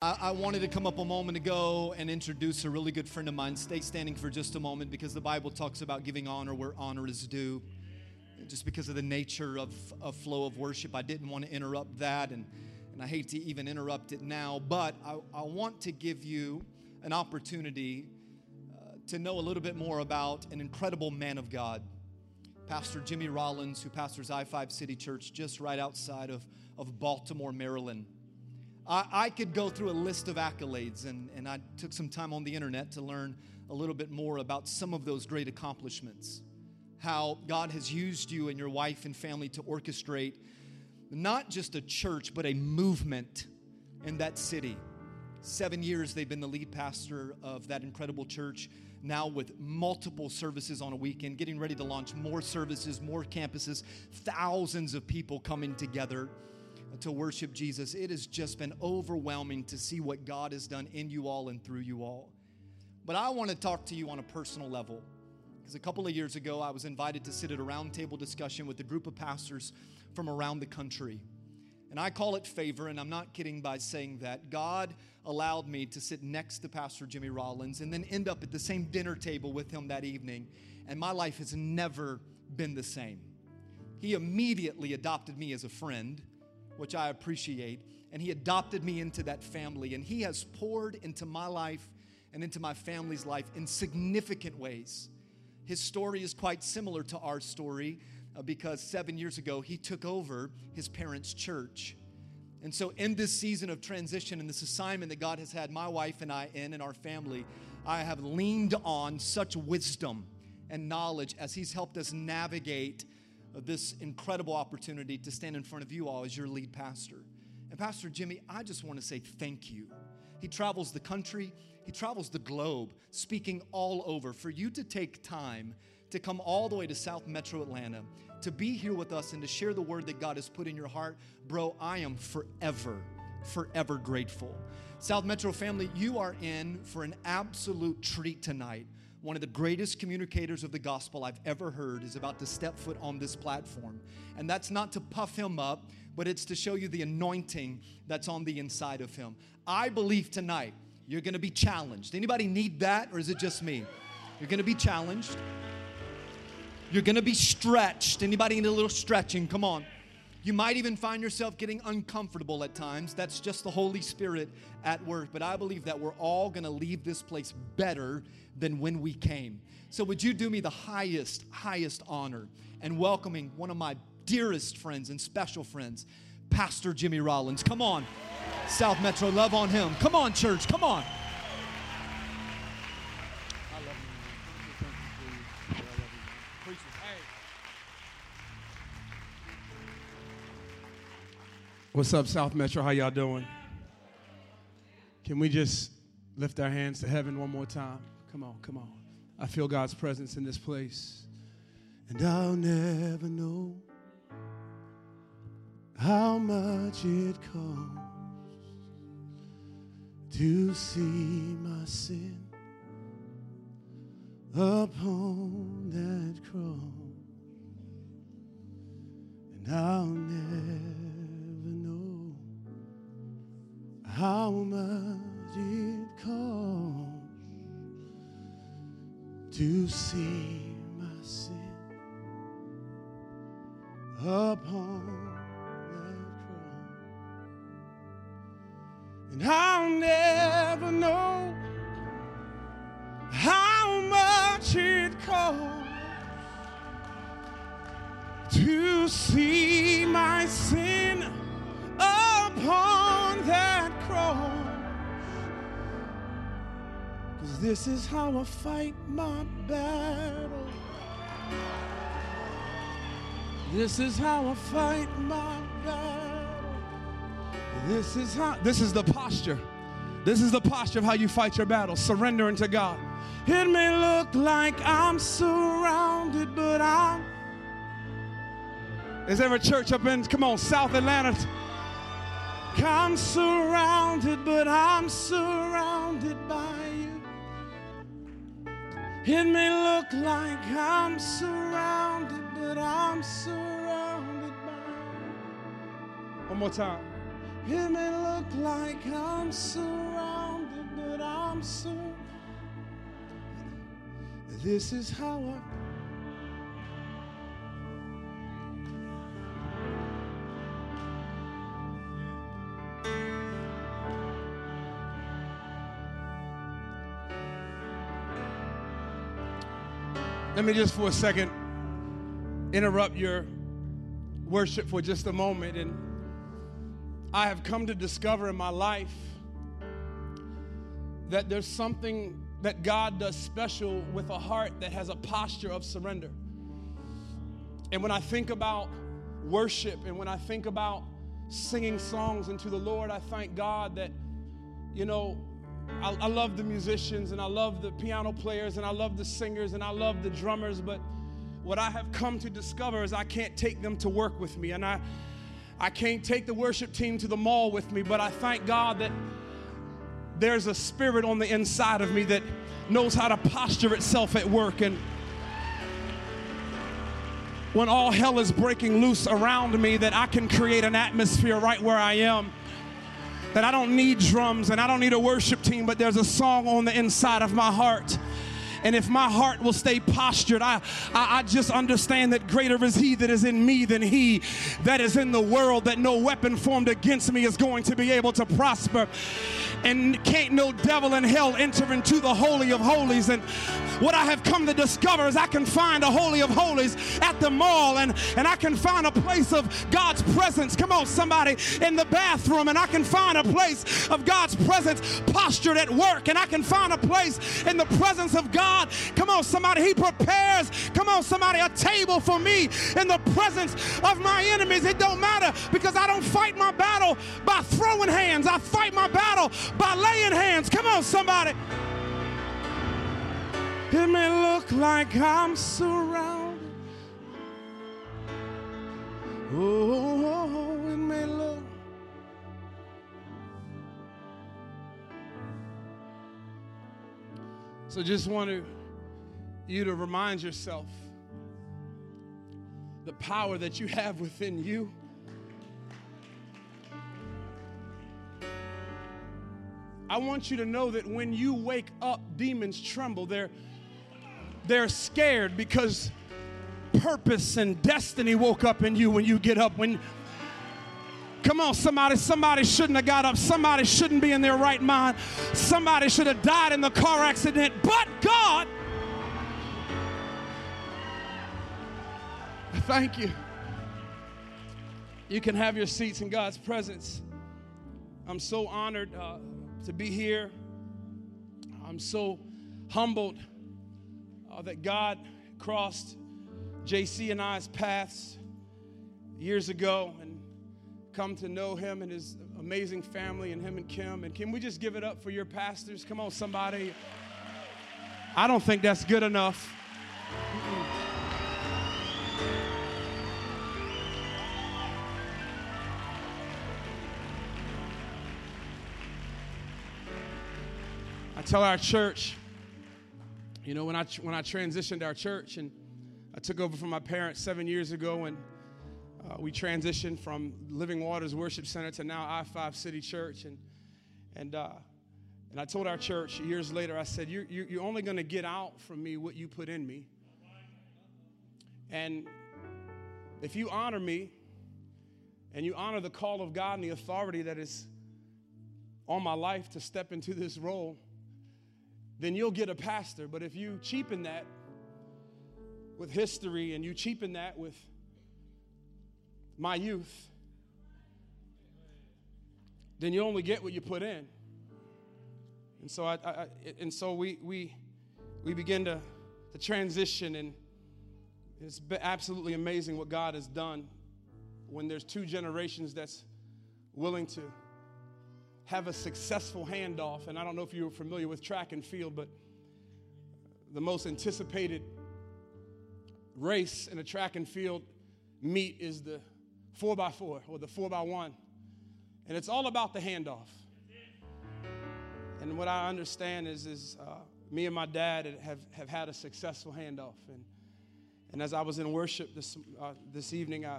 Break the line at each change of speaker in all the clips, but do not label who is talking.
I, wanted to come up a moment ago and introduce a really good friend of mine. Stay standing for just a moment because the Bible talks about giving honor where honor is due. Just because of the nature of a flow of worship, I didn't want to interrupt that, and, and I hate to even interrupt it now, but I, I want to give you an opportunity uh, to know a little bit more about an incredible man of God, Pastor Jimmy Rollins, who pastors I 5 City Church just right outside of, of Baltimore, Maryland. I, I could go through a list of accolades, and, and I took some time on the internet to learn a little bit more about some of those great accomplishments. How God has used you and your wife and family to orchestrate not just a church, but a movement in that city. Seven years they've been the lead pastor of that incredible church, now with multiple services on a weekend, getting ready to launch more services, more campuses, thousands of people coming together to worship Jesus. It has just been overwhelming to see what God has done in you all and through you all. But I want to talk to you on a personal level. Because a couple of years ago, I was invited to sit at a roundtable discussion with a group of pastors from around the country. And I call it favor, and I'm not kidding by saying that. God allowed me to sit next to Pastor Jimmy Rollins and then end up at the same dinner table with him that evening. And my life has never been the same. He immediately adopted me as a friend which I appreciate. And He adopted me into that family. And He has poured into my life and into my family's life in significant ways. His story is quite similar to our story uh, because seven years ago he took over his parents' church. And so, in this season of transition and this assignment that God has had my wife and I in and our family, I have leaned on such wisdom and knowledge as He's helped us navigate this incredible opportunity to stand in front of you all as your lead pastor. And Pastor Jimmy, I just want to say thank you. He travels the country, he travels the globe, speaking all over. For you to take time to come all the way to South Metro Atlanta, to be here with us and to share the word that God has put in your heart, bro, I am forever, forever grateful. South Metro family, you are in for an absolute treat tonight one of the greatest communicators of the gospel I've ever heard is about to step foot on this platform. And that's not to puff him up, but it's to show you the anointing that's on the inside of him. I believe tonight you're going to be challenged. Anybody need that or is it just me? You're going to be challenged. You're going to be stretched. Anybody need a little stretching? Come on. You might even find yourself getting uncomfortable at times. That's just the Holy Spirit at work. But I believe that we're all going to leave this place better than when we came. So, would you do me the highest, highest honor and welcoming one of my dearest friends and special friends, Pastor Jimmy Rollins? Come on, South Metro, love on him. Come on, church, come on.
What's up, South Metro? How y'all doing? Can we just lift our hands to heaven one more time? Come on, come on. I feel God's presence in this place. And I'll never know how much it costs to see my sin upon that cross. And I'll never how much it costs to see my sin upon that cross. And I'll never know how much it costs to see my sin upon Cause this is how I fight my battle. This is how I fight my battle. This is how, this is the posture. This is the posture of how you fight your battle, surrendering to God. It may look like I'm surrounded, but I'm. Is there a church up in, come on, South Atlanta? I'm surrounded, but I'm surrounded by you. It may look like I'm surrounded, but I'm surrounded by you. One more time. It may look like I'm surrounded, but I'm surrounded. This is how I. Let me just for a second interrupt your worship for just a moment. And I have come to discover in my life that there's something that God does special with a heart that has a posture of surrender. And when I think about worship and when I think about singing songs into the Lord, I thank God that, you know, I, I, love the musicians and I love the piano players and I love the singers and I love the drummers, but what I have come to discover is I can't take them to work with me. And I, I can't take the worship team to the mall with me, but I thank God that there's a spirit on the inside of me that knows how to posture itself at work. And when all hell is breaking loose around me that I can create an atmosphere right where I am that I don't need drums and I don't need a worship team, but there's a song on the inside of my heart. And if my heart will stay postured, I, I, I, just understand that greater is He that is in me than He that is in the world, that no weapon formed against me is going to be able to prosper and can't no devil in hell enter into the Holy of Holies. And what I have come to discover is I can find a Holy of Holies at the mall and, and I can find a place of God's presence. Come on, somebody in the bathroom, and I can find a place of God's presence postured at work, and I can find a place in the presence of God. Come on, somebody, He prepares, come on, somebody, a table for me in the presence of my enemies. It don't matter because I don't fight my battle by throwing hands, I fight my battle by laying hands. Come on, somebody. It may look like I'm surrounded. Oh, it may look. So just want to, you to remind yourself the power that you have within you. I want you to know that when you wake up, demons tremble. They're, they're scared because purpose and destiny woke up in you when you get up. When Come on, somebody. Somebody shouldn't have got up. Somebody shouldn't be in their right mind. Somebody should have died in the car accident. But God, thank you. You can have your seats in God's presence. I'm so honored. Uh, to be here. I'm so humbled uh, that God crossed JC and I's paths years ago and come to know him and his amazing family and him and Kim. And can we just give it up for your pastors? Come on, somebody. I don't think that's good enough. I tell our church, you know, when I, when I transitioned our church and I took over from my parents seven years ago and uh, we transitioned from Living Waters Worship Center to now I 5 City Church. And, and, uh, and I told our church years later, I said, You're, you're only going to get out from me what you put in me. And if you honor me and you honor the call of God and the authority that is on my life to step into this role, then you'll get a pastor. But if you cheapen that with history and you cheapen that with my youth, then you only get what you put in. And so I, I and so we we we begin to to transition and it's absolutely amazing what God has done when there's two generations that's willing to have a successful handoff. And I don't know if you're familiar with track and field, but the most anticipated race in a track and field meet is the 4x4 or the four by one. And it's all about the handoff. And what I understand is, is uh, me and my dad have, have had a successful handoff. And, and as I was in worship this, uh, this evening, I,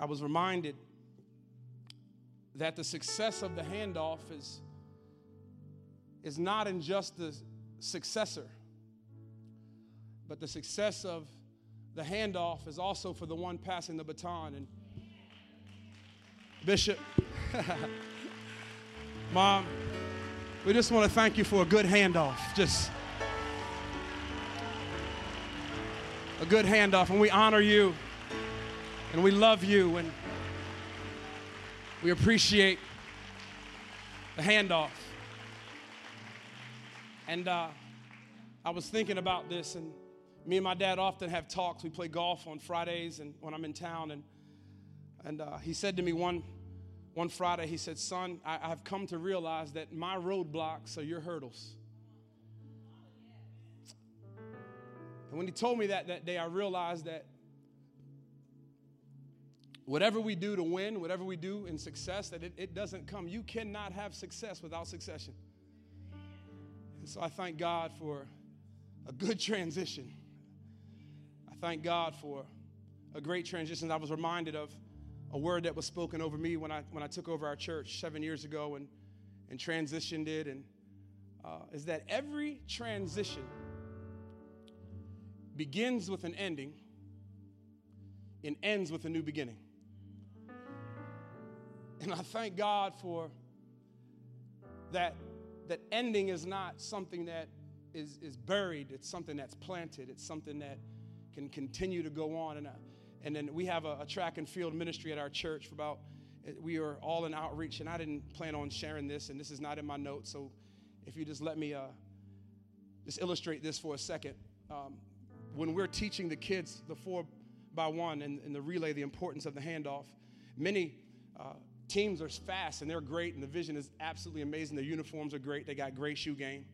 I was reminded that the success of the handoff is, is not in just the successor, but the success of the handoff is also for the one passing the baton. And Bishop, Mom, we just want to thank you for a good handoff. Just a good handoff. And we honor you and we love you and we appreciate the handoff. And uh, I was thinking about this, and me and my dad often have talks. We play golf on Fridays and when I'm in town. And, and uh, he said to me one, one Friday, he said, Son, I, I've come to realize that my roadblocks are your hurdles. And when he told me that that day, I realized that whatever we do to win, whatever we do in success, that it, it doesn't come. You cannot have success without succession. And so I thank God for a good transition. I thank God for a great transition. That I was reminded of a word that was spoken over me when I, when I took over our church seven years ago and, and transitioned it. And uh, is that every transition begins with an ending and ends with a new beginning. And I thank God for that that ending is not something that is, is buried, it's something that's planted, it's something that can continue to go on. And, uh, and then we have a, a track and field ministry at our church for about, uh, we are all in outreach, and I didn't plan on sharing this, and this is not in my notes, so if you just let me uh, just illustrate this for a second. Um, when we're teaching the kids the four by one and, and the relay, the importance of the handoff, many uh, teams are fast and they're great, and the vision is absolutely amazing. Their uniforms are great, they got great shoe game.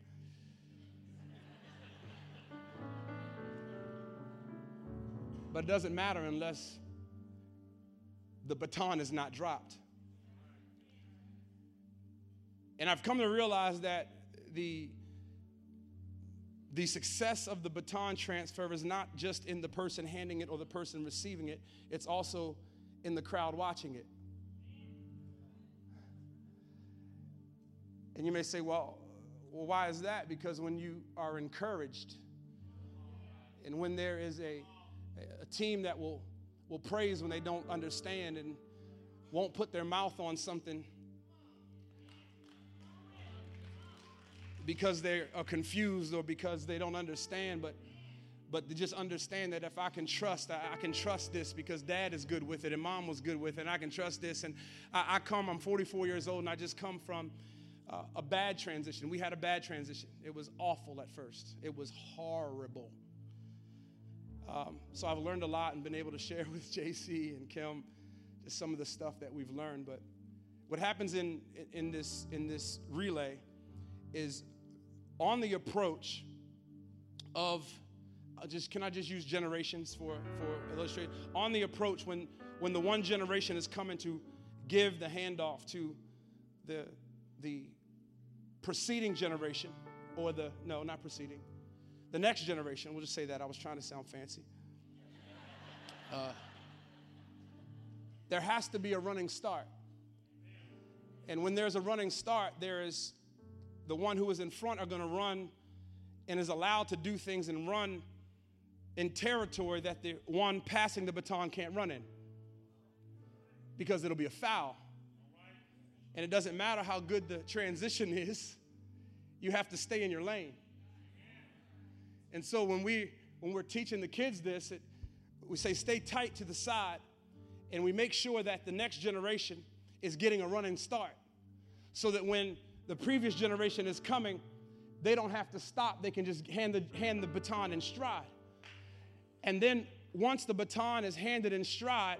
But it doesn't matter unless the baton is not dropped. And I've come to realize that the, the success of the baton transfer is not just in the person handing it or the person receiving it, it's also in the crowd watching it. And you may say, well, well, why is that? Because when you are encouraged and when there is a, a team that will, will praise when they don't understand and won't put their mouth on something because they are confused or because they don't understand, but but to just understand that if I can trust, I, I, can trust this because dad is good with it and mom was good with it, and I can trust this. And I, I come, I'm 44 years old, and I just come from uh, a bad transition. We had a bad transition. It was awful at first, it was horrible. Um, so I've learned a lot and been able to share with JC and Kim just some of the stuff that we've learned. But what happens in, in, this, in this relay is on the approach of uh, just can I just use generations for for illustration on the approach when when the one generation is coming to give the handoff to the the preceding generation, or the, no, not preceding, the next generation, we'll just say that. I was trying to sound fancy. Uh, there has to be a running start. And when there's a running start, there is the one who is in front are going to run and is allowed to do things and run in territory that the one passing the baton can't run in because it'll be a foul. And it doesn't matter how good the transition is, you have to stay in your lane. And so when we when we're teaching the kids this, it, we say stay tight to the side and we make sure that the next generation is getting a running start so that when the previous generation is coming, they don't have to stop. They can just hand the, hand the baton in stride. And then once the baton is handed in stride,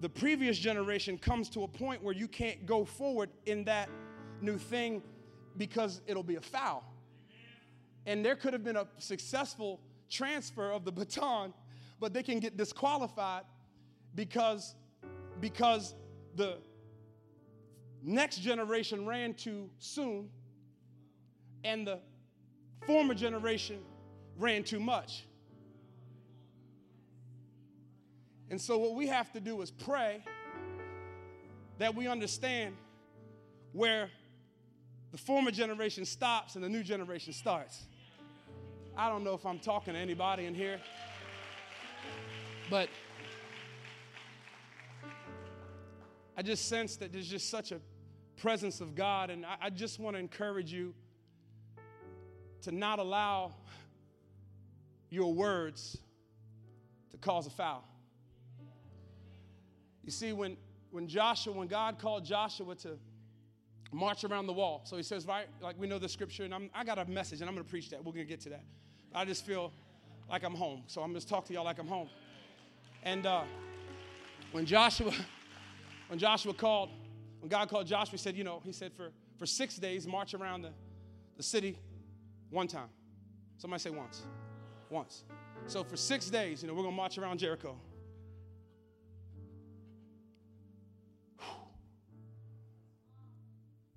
the previous generation comes to a point where you can't go forward in that new thing because it'll be a foul. And there could have been a successful transfer of the baton, but they can get disqualified because, because the next generation ran too soon and the former generation ran too much. And so, what we have to do is pray that we understand where the former generation stops and the new generation starts. I don't know if I'm talking to anybody in here, but I just sense that there's just such a presence of God, and I, just want to encourage you to not allow your words to cause a foul. You see, when, when Joshua, when God called Joshua to march around the wall, so he says, right, like we know the scripture, and I'm, I got a message, and I'm going to preach that. We're going to get to that. I just feel like I'm home, so I'm just to talk to y'all like I'm home. And uh, when Joshua, when Joshua called, when God called Joshua, he said, you know, he said, for, for six days, march around the, the city one time. Somebody say once. Once. So for six days, you know, we're to march around Jericho.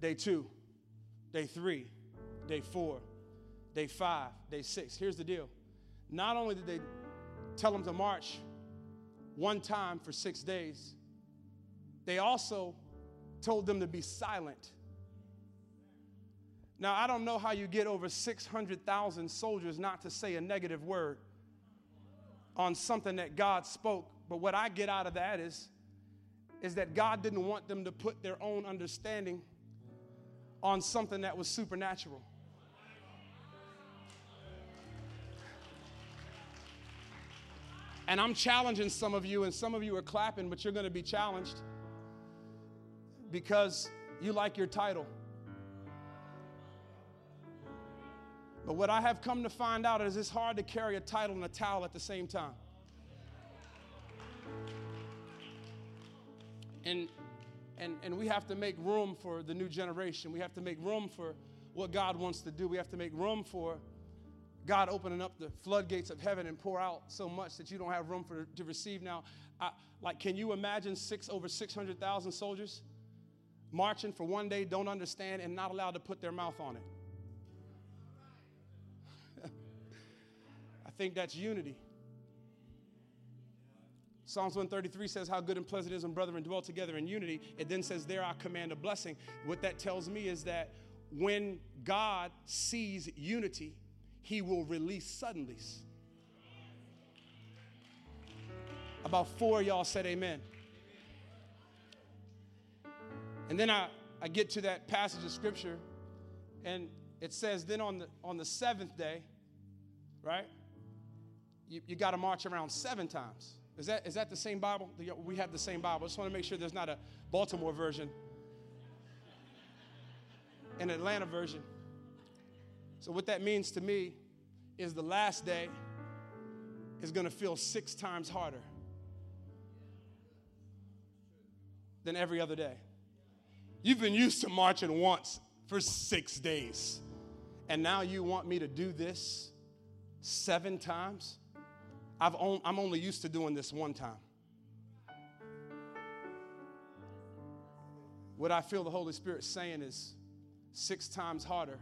Day two, day three, day four, day five, day six. Here's the deal. Not only did they tell them to march one time for six days, they also told them to be silent. Now, I don't know how you get over 600,000 soldiers not to say a negative word on something that God spoke, but what I get out of that is, is that God didn't want them to put their own understanding on something that was supernatural. And I'm challenging some of you, and some of you are clapping, but you're going to be challenged because you like your title. But what I have come to find out is it's hard to carry a title and a towel at the same time. And, and, and we have to make room for the new generation. We have to make room for what God wants to do. We have to make room for God opening up the floodgates of heaven and pour out so much that you don't have room for to receive. Now, I, like, can you imagine six over 600,000 soldiers? marching for one day, don't understand, and not allowed to put their mouth on it. I think that's unity. Psalms 133 says, How good and pleasant it is when brethren dwell together in unity. It then says, There I command a blessing. What that tells me is that when God sees unity, he will release suddenlies. About four y'all said amen. And then I, I get to that passage of scripture, and it says, then on the, on the seventh day, right, you, you got to march around seven times. Is that, is that the same Bible? We have the same Bible. I just want to make sure there's not a Baltimore version, an Atlanta version. So, what that means to me is the last day is going to feel six times harder than every other day. You've been used to marching once for six days, and now you want me to do this seven times? I've on, I'm only used to doing this one time. What I feel the Holy Spirit saying is six times harder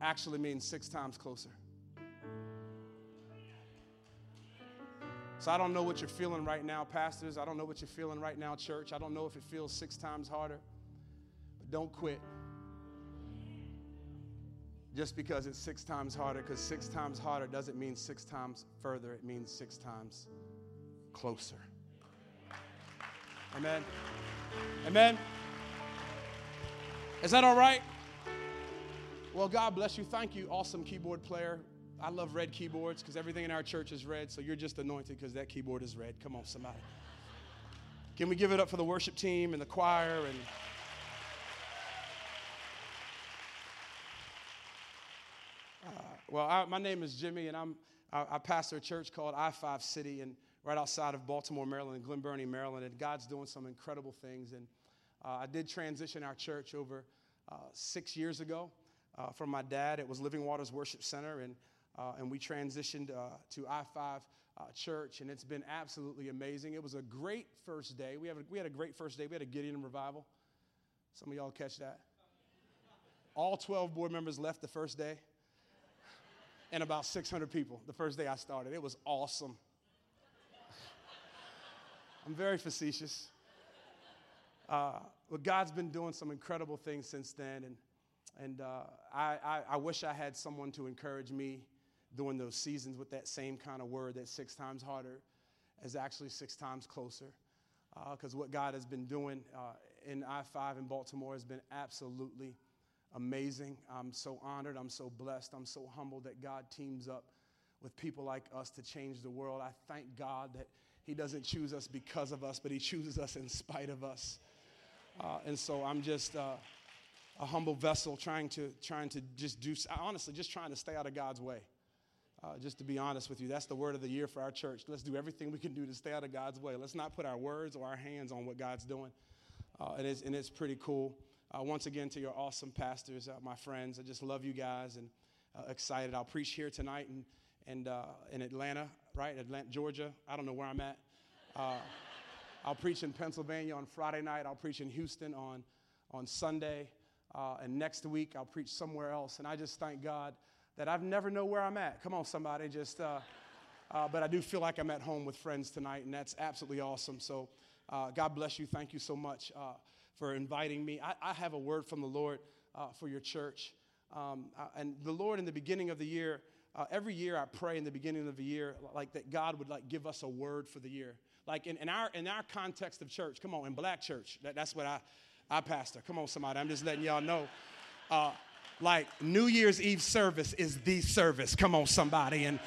actually means six times closer. So I don't know what you're feeling right now, pastors. I don't know what you're feeling right now, church. I don't know if it feels six times harder. But don't quit. Just because it's six times harder, because six times harder doesn't mean six times further, it means six times closer. Amen. Amen. Is that all right? Well, God bless you. Thank you, awesome keyboard player. I love red keyboards because everything in our church is red, so you're just anointed because that keyboard is red. Come on, somebody. Can we give it up for the worship team and the choir and uh, well, I, my name is Jimmy, and I'm I, I pastor a church called I Five City, and right outside of Baltimore, Maryland, and Glen Burnie, Maryland. And God's doing some incredible things. And uh, I did transition our church over uh, six years ago uh, from my dad. It was Living Waters Worship Center, and uh, and we transitioned uh, to I 5 uh, Church, and it's been absolutely amazing. It was a great first day. We, have a, we had a great first day. We had a Gideon revival. Some of y'all catch that? All 12 board members left the first day, and about 600 people the first day I started. It was awesome. I'm very facetious. uh, well, God's been doing some incredible things since then. And, and uh, I, I, I wish I had someone to encourage me during those seasons with that same kind of word that six times harder is actually six times closer. Because uh, what God has been doing uh, in I 5 in Baltimore has been absolutely amazing. I'm so honored. I'm so blessed. I'm so humbled that God teams up with people like us to change the world. I thank God that He doesn't choose us because of us, but He chooses us in spite of us. Uh, and so I'm just uh, a humble vessel trying to, trying to just do, honestly, just trying to stay out of God's way. Uh, just to be honest with you, that's the word of the year for our church. Let's do everything we can do to stay out of God's way. Let's not put our words or our hands on what God's doing. Uh, and, it's, and it's pretty cool. Uh, once again, to your awesome pastors, uh, my friends, I just love you guys and uh, excited. I'll preach here tonight in, and, uh, in Atlanta, right? Atlanta, Georgia. I don't know where I'm at. I'll preach in Pennsylvania on Friday night. I'll preach in Houston on, on Sunday. And next week, I'll preach somewhere else. And I just thank God that I've never know where I'm at. Come on, somebody, just. Uh, uh, but I do feel like I'm at home with friends tonight, and that's absolutely awesome. So, uh, God bless you. Thank you so much uh, for inviting me. I, I, have a word from the Lord uh, for your church. Um, uh, and the Lord, in the beginning of the year, every year I pray in the beginning of the year, like that God would like give us a word for the year. Like in, in our in our context of church, come on, in black church, that, that's what I I pastor. Come on, somebody, I'm just letting y'all know like New Year's Eve service is the service. Come on, somebody. And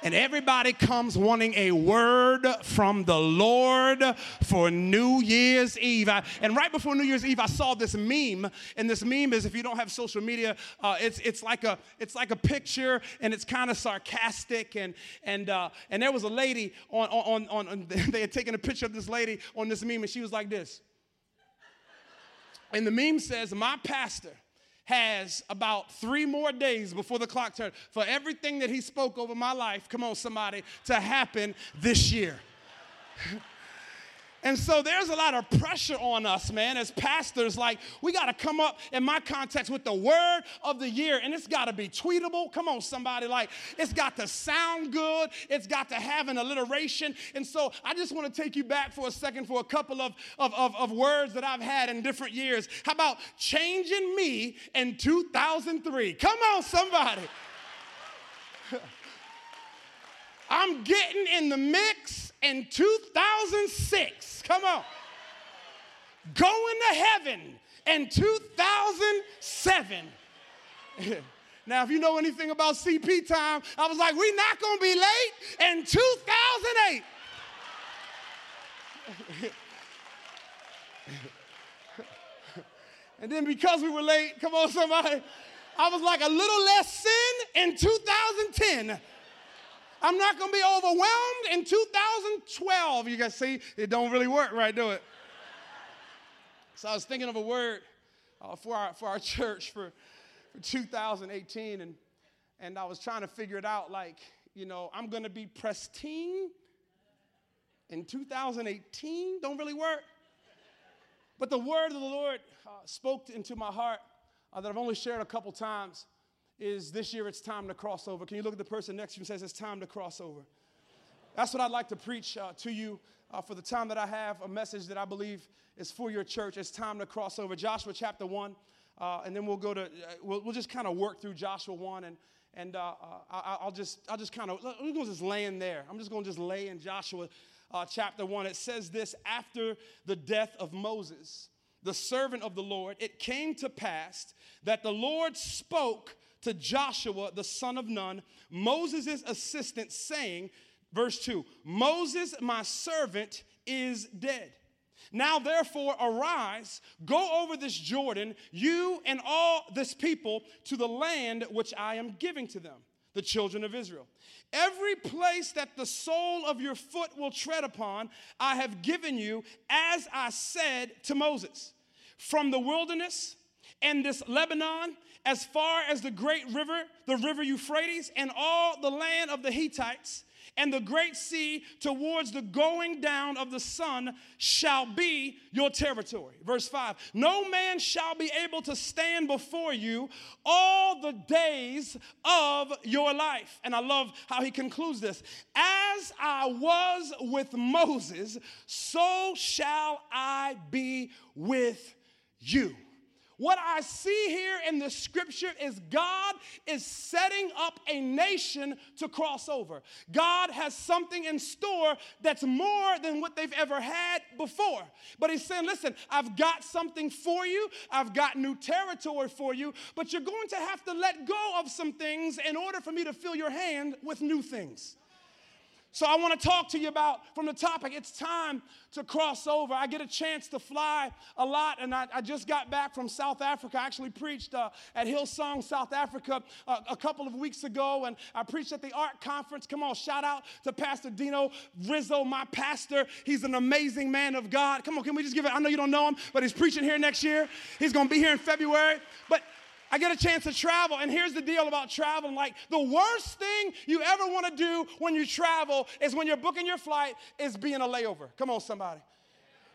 and everybody comes wanting a word from the Lord for New Year's Eve. I, and right before New Year's Eve, I saw this meme, and this meme is if you don't have social media, uh, it's it's like a it's like a picture, and it's kind of sarcastic, and and uh, and there was a lady on on, on on they had taken a picture of this lady on this meme, and she was like this. And the meme says, "My pastor." has about three more days before the clock turns for everything that he spoke over my life, come on, somebody, to happen this year. And so there's a lot of pressure on us, man, as pastors. Like, we got to come up in my context with the word of the year, and it's got to be tweetable. Come on, somebody. Like, it's got to sound good, it's got to have an alliteration. And so I just want to take you back for a second for a couple of, of, of, of words that I've had in different years. How about changing me in 2003? Come on, somebody. I'm getting in the mix in 2006. Come on. Going to heaven in 2007. now, if you know anything about CP time, I was like, we're not going to be late in 2008. and then because we were late, come on, somebody, I was like a little less sin in 2010. I'm not going to be overwhelmed in 2012. You guys see, it don't really work right, do it? So I was thinking of a word uh, for, our, for our church for, for 2018, and, and I was trying to figure it out like, you know, I'm going to be pristine in 2018. Don't really work. But the word of the Lord uh, spoke into my heart uh, that I've only shared a couple times is this year it's time to cross over. Can you look at the person next to you and says it's time to cross over? That's what I'd like to preach uh, to you uh, for the time that I have, a message that I believe is for your church. It's time to cross over. Joshua chapter 1, uh, and then we'll go to, uh, we'll, we'll, just kind of work through Joshua 1, and, and uh, uh, I, will just, I'll just kind of, we're going to just lay in there. I'm just going to just lay in Joshua chapter 1. It says this after the death of Moses, the servant of the Lord, it came to pass that the Lord spoke to Joshua, the son of Nun, Moses' assistant, saying, verse 2 Moses, my servant, is dead. Now, therefore, arise, go over this Jordan, you and all this people, to the land which I am giving to them, the children of Israel. Every place that the sole of your foot will tread upon, I have given you, as I said to Moses. From the wilderness and this Lebanon as far as the great river, the river Euphrates, and all the land of the Hittites, and the great sea towards the going down of the sun shall be your territory. Verse 5 No man shall be able to stand before you all the days of your life. And I love how he concludes this As I was with Moses, so shall I be with you. What I see here in the scripture is God is setting up a nation to cross over. God has something in store that's more than what they've ever had before. But He's saying, listen, I've got something for you, I've got new territory for you, but you're going to have to let go of some things in order for me to fill your hand with new things. So I want to talk to you about from the topic. It's time to cross over. I get a chance to fly a lot, and I, I just got back from South Africa. I actually preached uh, at Hillsong, South Africa, uh, a couple of weeks ago, and I preached at the ARC Conference. Come on, shout out to Pastor Dino Rizzo, my pastor. He's an amazing man of God. Come on, can we just give it? I know you don't know him, but he's preaching here next year. He's going to be here in February. But I get a chance to travel. And here's the deal about traveling like, the worst thing you ever want to do when you travel is when you're booking your flight, is being a layover. Come on, somebody.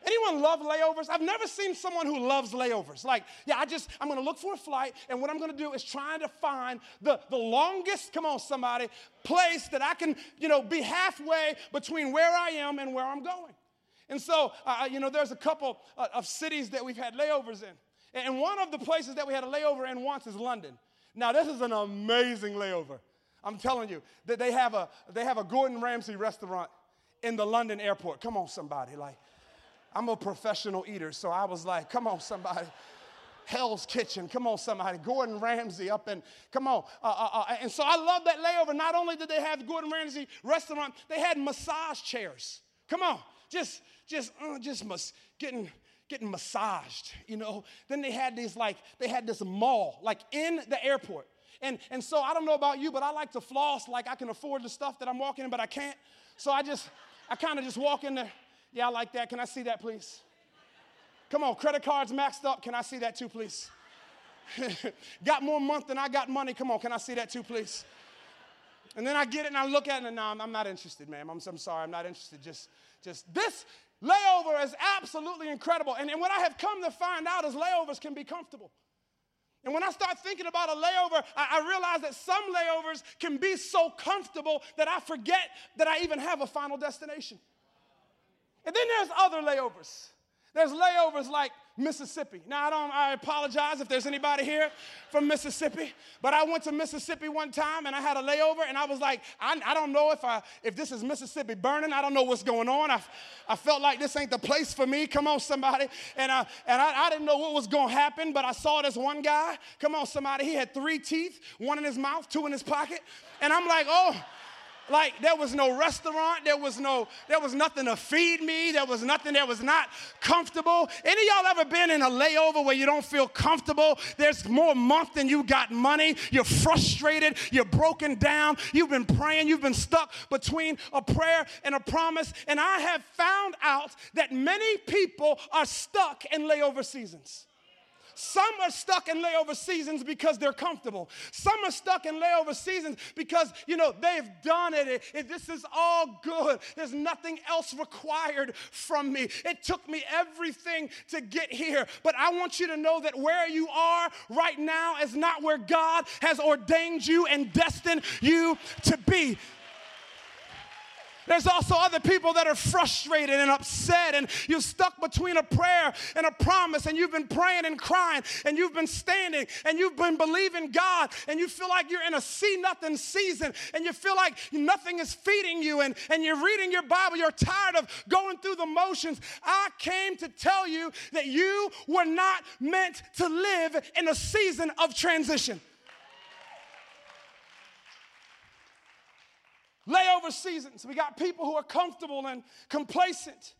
Anyone love layovers? I've never seen someone who loves layovers. Like, yeah, I just, I'm gonna look for a flight, and what I'm gonna do is trying to find the, the longest, come on, somebody, place that I can, you know, be halfway between where I am and where I'm going. And so, uh, you know, there's a couple uh, of cities that we've had layovers in. And one of the places that we had a layover in once is London. Now, this is an amazing layover. I'm telling you that they have a they have a Gordon Ramsay restaurant in the London airport. Come on, somebody. Like, I'm a professional eater, so I was like, come on, somebody. Hell's Kitchen. Come on, somebody. Gordon Ramsay up and come on. Uh, uh, uh, and so I love that layover. Not only did they have Gordon Ramsay restaurant, they had massage chairs. Come on, just just uh, just mas- getting getting massaged, you know. Then they had these like, they had this mall, like in the airport. And, and so I don't know about you, but I like to floss like I can afford the stuff that I'm walking in, but I can't. So I just, I kind of just walk in there. Yeah, I like that. Can I see that, please? Come on, credit cards maxed up. Can I see that too, please? got more month than I got money. Come on, can I see that too, please? And then I get it and I look at it and no, I'm, I'm not interested, ma'am. I'm, I'm sorry, I'm not interested. Just, just this layover is absolutely incredible. And, and what I have come to find out is layovers can be comfortable. And when I start thinking about a layover, I, I, realize that some layovers can be so comfortable that I forget that I even have a final destination. And then there's other layovers. There's layovers like Mississippi. Now, I don't, I apologize if there's anybody here from Mississippi, but I went to Mississippi one time and I had a layover and I was like, I, I don't know if, I, if this is Mississippi burning. I don't know what's going on. I, I felt like this ain't the place for me. Come on, somebody. And, I, and I, I didn't know what was going to happen, but I saw this one guy. Come on, somebody. He had three teeth, one in his mouth, two in his pocket. And I'm like, oh, like there was no restaurant, there was no, there was nothing to feed me, there was nothing that was not comfortable. Any y'all ever been in a layover where you don't feel comfortable? There's more month than you got money, you're frustrated, you're broken down, you've been praying, you've been stuck between a prayer and a promise. And I have found out that many people are stuck in layover seasons. Some are stuck in layover seasons because they're comfortable. Some are stuck in layover seasons because, you know, they've done it. it, it this is all good. There's nothing else required from me. It took me everything to get here. But I want you to know that where you are right now is not where God has ordained you and destined you to be. There's also other people that are frustrated and upset, and you're stuck between a prayer and a promise, and you've been praying and crying, and you've been standing, and you've been believing God, and you feel like you're in a see nothing season, and you feel like nothing is feeding you, and, and you're reading your Bible, you're tired of going through the motions. I came to tell you that you were not meant to live in a season of transition. Layover seasons. We got people who are comfortable and complacent.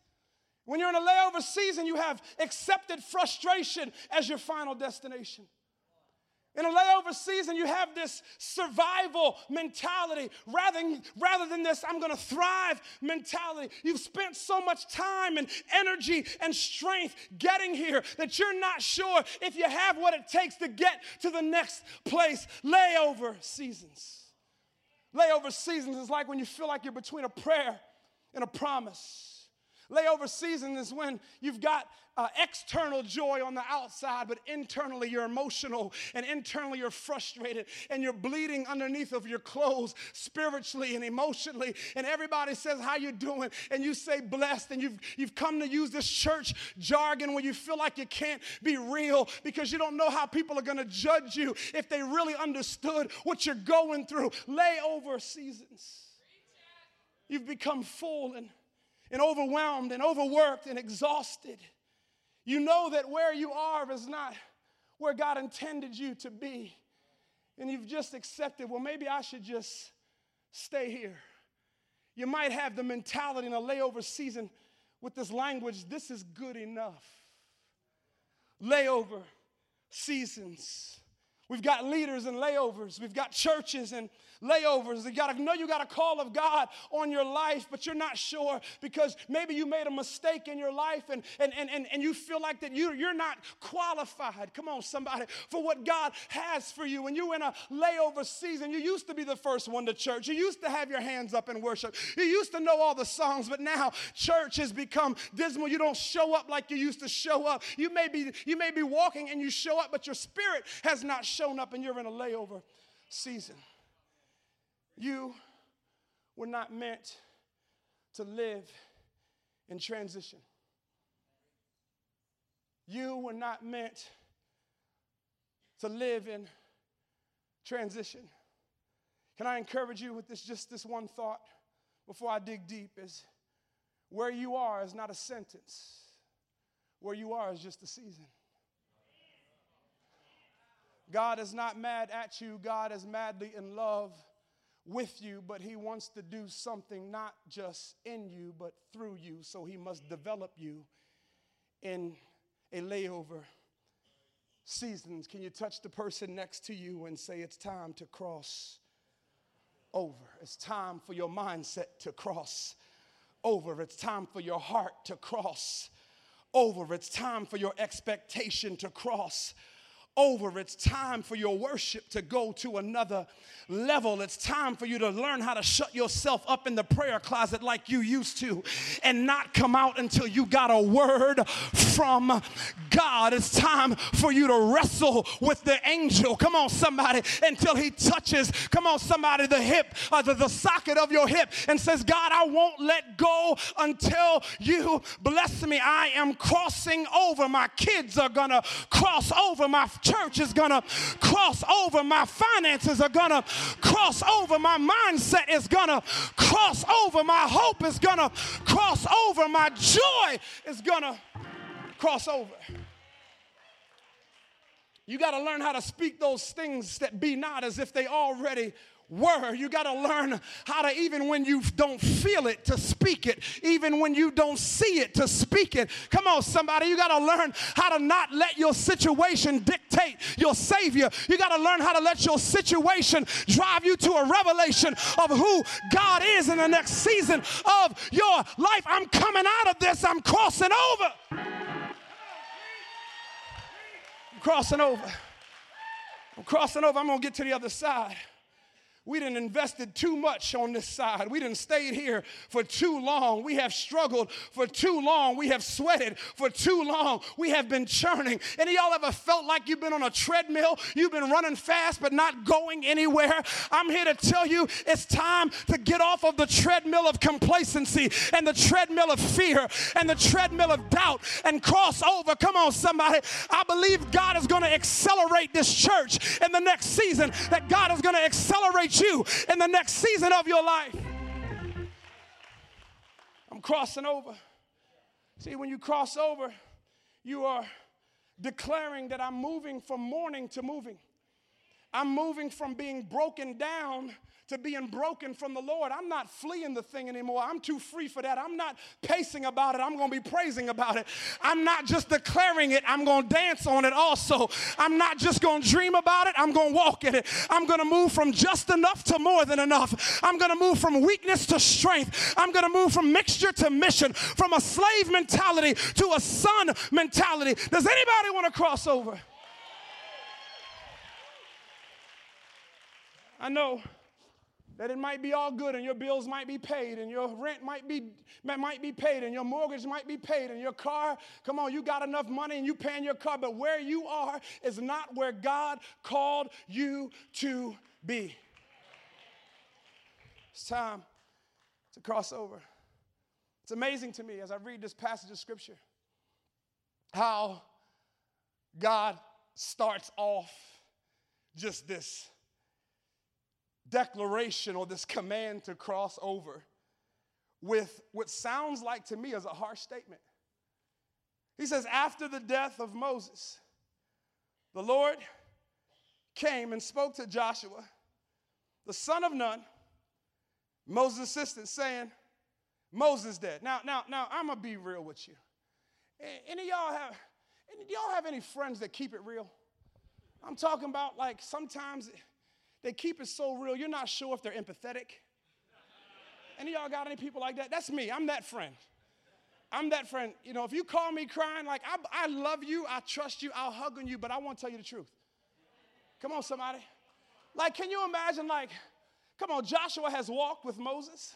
When you're in a layover season, you have accepted frustration as your final destination. In a layover season, you have this survival mentality rather than, rather than this I'm gonna thrive mentality. You've spent so much time and energy and strength getting here that you're not sure if you have what it takes to get to the next place. Layover seasons. Layover seasons is like when you feel like you're between a prayer and a promise. Layover season is when you've got uh, external joy on the outside, but internally you're emotional and internally you're frustrated and you're bleeding underneath of your clothes spiritually and emotionally. And everybody says, How you doing? And you say blessed, and you've you've come to use this church jargon where you feel like you can't be real because you don't know how people are gonna judge you if they really understood what you're going through. Layover seasons. You've become full and and overwhelmed and overworked and exhausted. You know that where you are is not where God intended you to be. And you've just accepted, well, maybe I should just stay here. You might have the mentality in a layover season with this language this is good enough. Layover seasons. We've got leaders and layovers. We've got churches and layovers. You gotta know you got a call of God on your life, but you're not sure because maybe you made a mistake in your life and, and, and, and, and you feel like that you, you're not qualified. Come on, somebody, for what God has for you. When you're in a layover season, you used to be the first one to church. You used to have your hands up in worship. You used to know all the songs, but now church has become dismal. You don't show up like you used to show up. You may be, you may be walking and you show up, but your spirit has not shown up and you're in a layover season. You were not meant to live in transition. You were not meant to live in transition. Can I encourage you with this just this one thought before I dig deep is where you are is not a sentence. Where you are is just a season. God is not mad at you. God is madly in love with you, but he wants to do something not just in you, but through you. So he must develop you in a layover seasons. Can you touch the person next to you and say, It's time to cross over? It's time for your mindset to cross over. It's time for your heart to cross over. It's time for your expectation to cross over. It's time for your worship to go to another level. It's time for you to learn how to shut yourself up in the prayer closet like you used to and not come out until you got a word from God. It's time for you to wrestle with the angel. Come on, somebody, until he touches, come on, somebody, the hip, uh, the, the socket of your hip and says, God, I won't let go until you bless me. I am crossing over. My kids are going to cross over. My church is going to cross over. My finances are going to cross over. My mindset is going to cross over. My hope is going to cross over. My joy is going to cross over. You got to learn how to speak those things that be not as if they already word. You got to learn how to, even when you don't feel it, to speak it. Even when you don't see it, to speak it. Come on, somebody. You got to learn how to not let your situation dictate your Savior. You got to learn how to let your situation drive you to a revelation of who God is in the next season of your life. I'm coming out of this, I'm crossing over. I'm crossing over. I'm crossing over. I'm going to get to the other side. We didn't invested too much on this side. We didn't stayed here for too long. We have struggled for too long. We have sweated for too long. We have been churning. Any of y'all ever felt like you've been on a treadmill? You've been running fast but not going anywhere? I'm here to tell you it's time to get off of the treadmill of complacency and the treadmill of fear and the treadmill of doubt and cross over. Come on, somebody. I believe God is going to accelerate this church in the next season, that God is going to accelerate you in the next season of your life. I'm crossing over. See, when you cross over, you are declaring that I'm moving from mourning to moving. I'm moving from being broken down to being broken from the Lord. I'm not fleeing the thing anymore. I'm too free for that. I'm not pacing about it. I'm going to be praising about it. I'm not just declaring it, I'm going to dance on it also. I'm not just going to dream about it, I'm going to walk in it. I'm going to move from just enough to more than enough. I'm going to move from weakness to strength. I'm going to move from mixture to mission, from a slave mentality to a son mentality. Does anybody want to cross over? I know that it might be all good and your bills might be paid and your rent might be might be paid and your mortgage might be paid and your car come on you got enough money and you paying your car but where you are is not where God called you to be. It's time to cross over. It's amazing to me as I read this passage of scripture how God starts off just this declaration or this command to cross over with what sounds like to me as a harsh statement. He says, After the death of Moses, the Lord came and spoke to Joshua, the son of Nun, Moses' assistant, saying, Moses dead. Now, now, now, I'm gonna be real with you. Any of y'all have any y'all have any friends that keep it real? I'm talking about like sometimes they keep it so real, you're not sure if they're empathetic. Any y'all got any people like that? That's me. I'm that friend. I'm that friend. You know, if you call me crying, like, I, I love you, I trust you, I'll hug on you, but I won't tell you the truth. Come on, somebody. Like, can you imagine, like, come on, Joshua has walked with Moses.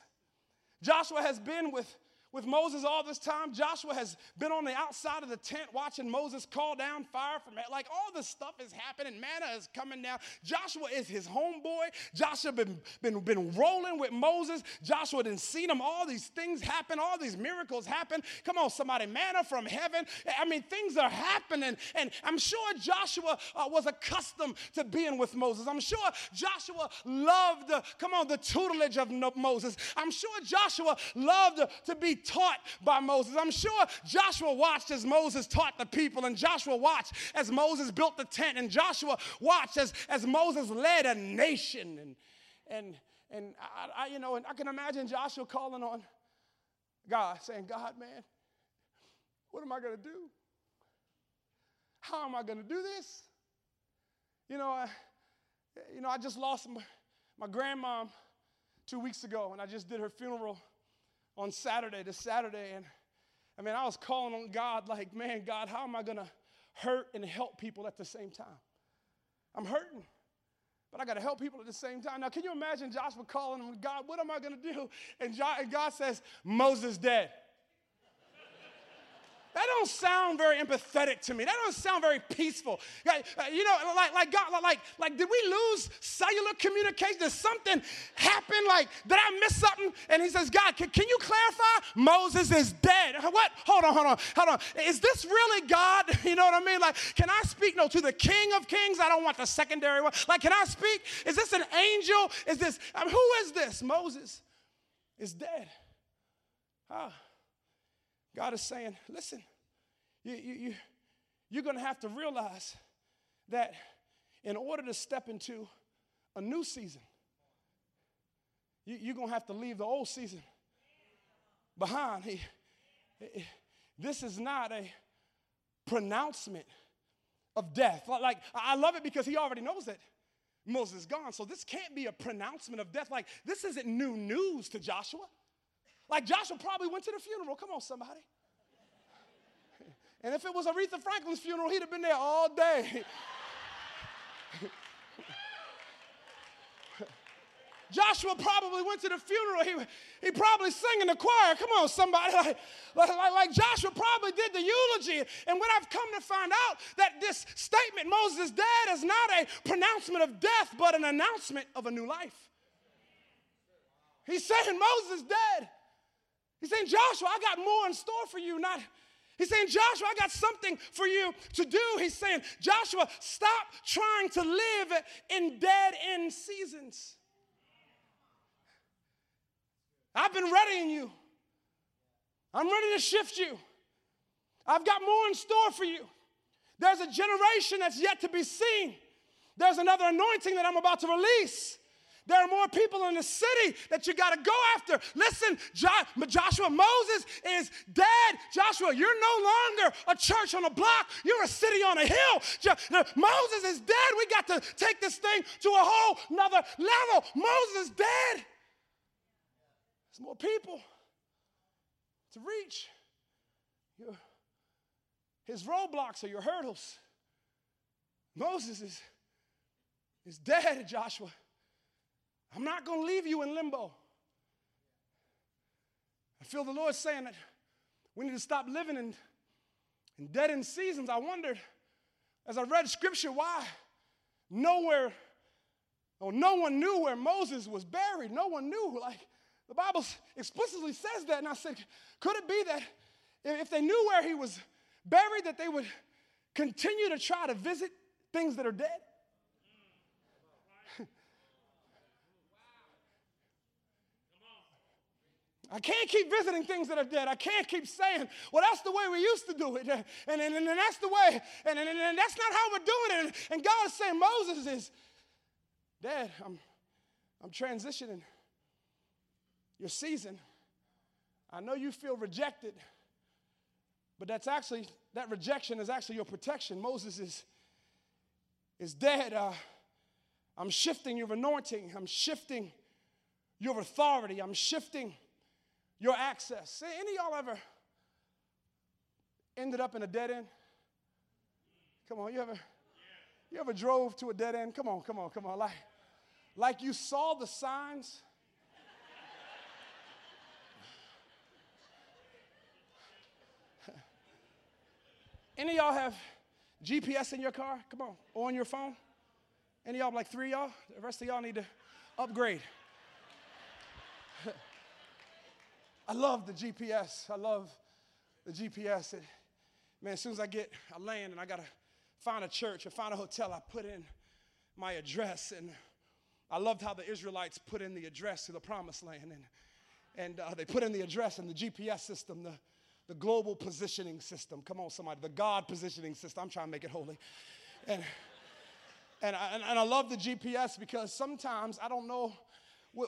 Joshua has been with with Moses all this time. Joshua has been on the outside of the tent watching Moses call down fire from. Like all this stuff is happening. Manna is coming down. Joshua is his homeboy. Joshua been, been, been rolling with Moses. Joshua didn't see them. All these things happen. All these miracles happen. Come on, somebody. Manna from heaven. I mean, things are happening. And I'm sure Joshua uh, was accustomed to being with Moses. I'm sure Joshua loved, uh, come on, the tutelage of Moses. I'm sure Joshua loved to be taught by Moses. I'm sure Joshua watched as Moses taught the people, and Joshua watched as Moses built the tent, and Joshua watched as, as Moses led a nation. And, and, and I, I, you know, and I can imagine Joshua calling on God, saying, God, man, what am I going to do? How am I going to do this? You know, I, you know, I just lost my, my grandmom two weeks ago, and I just did her funeral on Saturday, this Saturday, and I mean, I was calling on God, like, man, God, how am I gonna hurt and help people at the same time? I'm hurting, but I gotta help people at the same time. Now, can you imagine Joshua calling him, God, what am I gonna do? And, God says, Moses dead. That don't sound very empathetic to me. That don't sound very peaceful. Uh, you know, like, like God, like, like, did we lose cellular communication? Did something happen? Like, did I miss something? And he says, God, can, can you clarify? Moses is dead. What? Hold on, hold on, hold on. Is this really God? You know what I mean? Like, can I speak? No, to the King of Kings. I don't want the secondary one. Like, can I speak? Is this an angel? Is this, I mean, who is this? Moses is dead. Ah. God is saying, listen, you, you, you, you're going to have to realize that in order to step into a new season, you, you're going to have to leave the old season behind. He, this is not a pronouncement of death. Like, I love it because he already knows that Moses is gone. So this can't be a pronouncement of death. Like, this isn't new news to Joshua. Like Joshua probably went to the funeral. Come on, somebody. And if it was Aretha Franklin's funeral, he'd have been there all day. Joshua probably went to the funeral. He, he probably sang in the choir. Come on, somebody. Like, like, like Joshua probably did the eulogy. And what I've come to find out that this statement, Moses dead, is not a pronouncement of death, but an announcement of a new life. He's saying Moses dead. He's saying, Joshua, I got more in store for you. Not, he's saying, Joshua, I got something for you to do. He's saying, Joshua, stop trying to live in dead end seasons. I've been readying you. I'm ready to shift you. I've got more in store for you. There's a generation that's yet to be seen. There's another anointing that I'm about to release. There are more people in the city that you got to go after. Listen, Joshua, Moses is dead. Joshua, you're no longer a church on a block, you're a city on a hill. Moses is dead. We got to take this thing to a whole nother level. Moses is dead. There's more people to reach. His roadblocks are your hurdles. Moses is, is dead, Joshua. I'm not going to leave you in limbo. I feel the Lord saying that we need to stop living in, in dead end seasons. I wondered as I read scripture why nowhere, or no one knew where Moses was buried. No one knew. Like the Bible explicitly says that. And I said, could it be that if they knew where he was buried, that they would continue to try to visit things that are dead? I can't keep visiting things that are dead. I can't keep saying, well, that's the way we used to do it. And, and, and, and that's the way, and, and, and, that's not how we're doing it. And, and God is saying, Moses is dead. I'm, I'm transitioning your season. I know you feel rejected, but that's actually, that rejection is actually your protection. Moses is, is dead. Uh, I'm shifting your anointing. I'm shifting your authority. I'm shifting your access. Any y'all ever ended up in a dead end? Come on, you ever you ever drove to a dead end? Come on, come on, come on. Like, like you saw the signs. Any y'all have GPS in your car? Come on, or on your phone? Any y'all, like three y'all? The rest of y'all need to upgrade. I love the GPS. I love the GPS. Man, as soon as I get, I land and I gotta find a church or find a hotel, I put in my address. And I loved how the Israelites put in the address to the promised land. And, and uh, they put in the address in the GPS system, the, the global positioning system. Come on, somebody, the God positioning system. I'm trying to make it holy. And, and, I, and, and I love the GPS because sometimes I don't know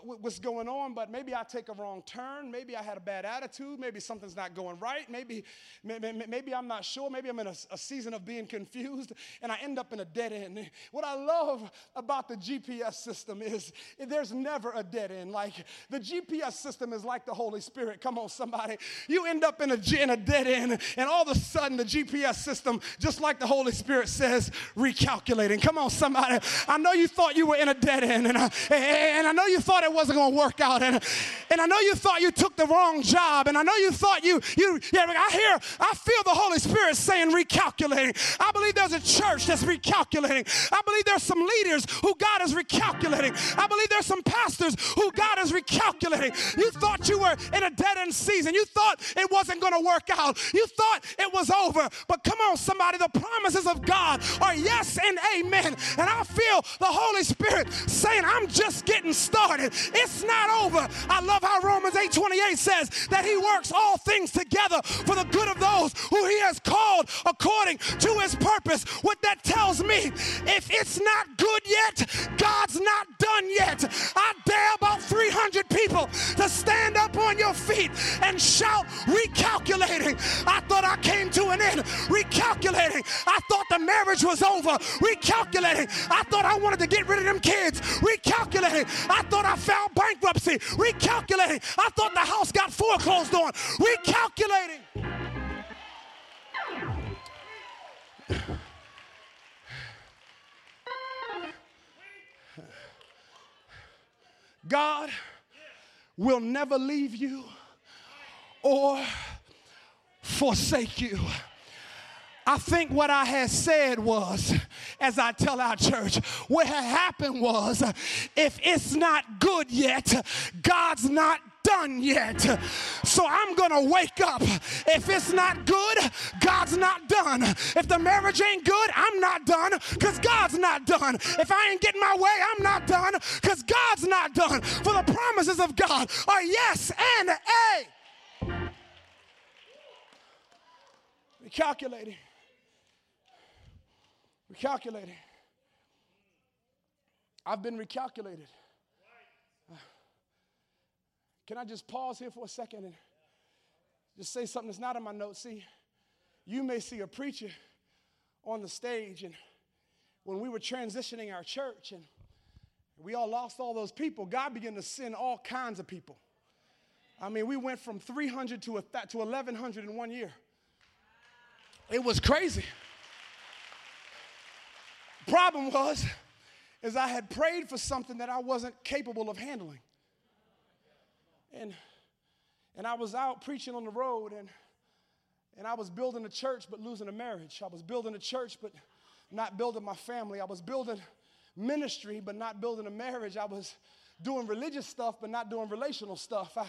what's going on, but maybe I take a wrong turn. Maybe I had a bad attitude. Maybe something's not going right. Maybe, maybe, maybe I'm not sure. Maybe I'm in a, a, season of being confused and I end up in a dead end. What I love about the GPS system is there's never a dead end. Like the GPS system is like the Holy Spirit. Come on, somebody. You end up in a, in a dead end, and all of a sudden the GPS system, just like the Holy Spirit says, recalculating. Come on, somebody. I know you thought you were in a dead end, and I, and I know you thought thought it wasn't going to work out. And, and I know you thought you took the wrong job. And I know you thought you, you, yeah, I hear, I feel the Holy Spirit saying recalculating. I believe there's a church that's recalculating. I believe there's some leaders who God is recalculating. I believe there's some pastors who God is recalculating. You thought you were in a dead end season. You thought it wasn't going to work out. You thought it was over. But come on, somebody, the promises of God are yes and amen. And I feel the Holy Spirit saying, I'm just getting started. It's not over. I love how Romans 8:28 says that he works all things together for the good of those who he has called according to his purpose. What that tells me, if it's not good yet, God's not done yet. I dare about 300 people to stand up on your feet and shout, recalculating. I thought I came to an end. Recalculating. I thought the marriage was over. Recalculating. I thought I wanted to get rid of them kids. Recalculating. I thought I filed bankruptcy. Recalculating. I thought the house got foreclosed on. Recalculating. God will never leave you or forsake you. I think what I had said was, as I tell our church, what had happened was, if it's not good yet, God's not done yet. So I'm gonna wake up. If it's not good, God's not done. If the marriage ain't good, I'm not done because God's not done. If I ain't getting my way, I'm not done because God's not done. For the promises of God are yes and a. Recalculating. Recalculating. I've been recalculated. Can I just pause here for a second and just say something that's not in my notes? See, you may see a preacher on the stage, and when we were transitioning our church and we all lost all those people, God began to send all kinds of people. I mean, we went from 300 to, a to 1,100 in one year. It was crazy. Problem was, is I had prayed for something that I wasn't capable of handling. And, and I was out preaching on the road, and, and I was building a church but losing a marriage. I was building a church but not building my family. I was building ministry but not building a marriage. I was doing religious stuff but not doing relational stuff. I,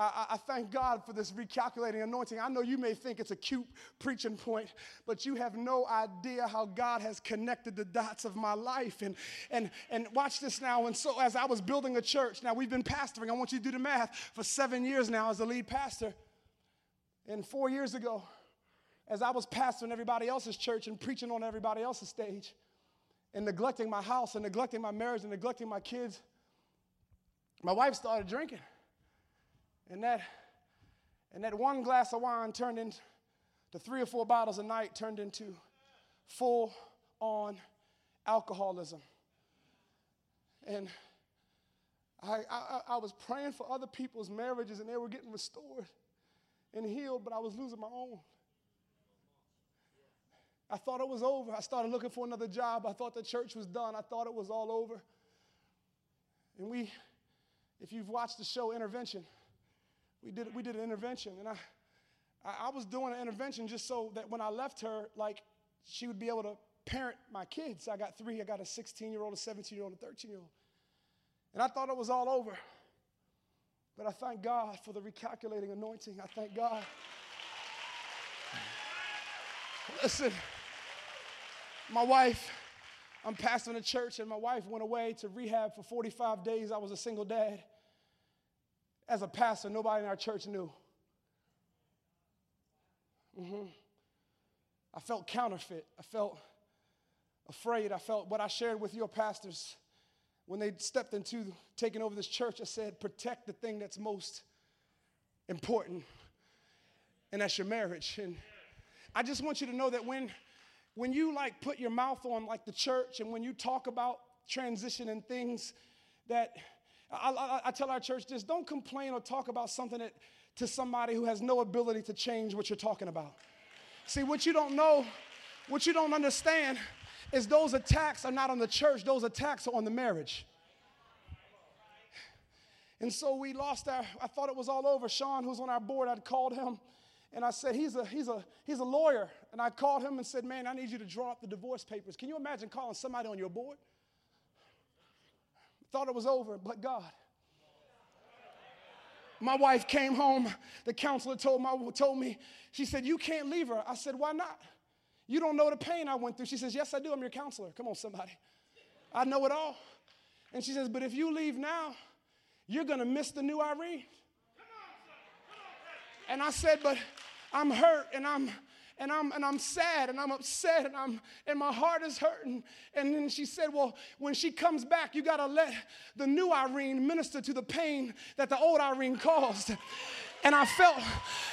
I, I, thank God for this recalculating anointing. I know you may think it's a cute preaching point, but you have no idea how God has connected the dots of my life. And, and, and watch this now. And so, as I was building a church, now we've been pastoring, I want you to do the math, for seven years now as the lead pastor. And four years ago, as I was pastoring everybody else's church and preaching on everybody else's stage, and neglecting my house and neglecting my marriage and neglecting my kids, my wife started drinking. And that, and that one glass of wine turned into three or four bottles a night, turned into full on alcoholism. And I, I, I, was praying for other people's marriages and they were getting restored and healed, but I was losing my own. I thought it was over. I started looking for another job. I thought the church was done. I thought it was all over. And we, if you've watched the show Intervention, we did, we did an intervention. And I, I was doing an intervention just so that when I left her, like, she would be able to parent my kids. I got three. I got a 16 year old, a 17 year old, a 13 year old. And I thought it was all over. But I thank God for the recalculating anointing. I thank God. Listen, my wife, I'm pastoring a church, and my wife went away to rehab for 45 days. I was a single dad as a pastor, nobody in our church knew. Mm-hmm. I felt counterfeit. I felt afraid. I felt what I shared with your pastors when they stepped into taking over this church. I said, protect the thing that's most important, and that's your marriage. And I just want you to know that when when you like put your mouth on like the church and when you talk about transition and things that I, I, I, tell our church this don't complain or talk about something that, to somebody who has no ability to change what you're talking about. See, what you don't know, what you don't understand is those attacks are not on the church, those attacks are on the marriage. And so we lost our, I thought it was all over. Sean, who's on our board, I'd called him and I said, he's a, he's a, he's a lawyer. And I called him and said, man, I need you to draw up the divorce papers. Can you imagine calling somebody on your board? Thought it was over, but God. My wife came home. The counselor told, my, told me, she said, You can't leave her. I said, Why not? You don't know the pain I went through. She says, Yes, I do. I'm your counselor. Come on, somebody. I know it all. And she says, But if you leave now, you're going to miss the new Irene. And I said, But I'm hurt and I'm and I'm and I'm sad and I'm upset and I'm and my heart is hurting. And then she said, Well, when she comes back, you gotta let the new Irene minister to the pain that the old Irene caused and I felt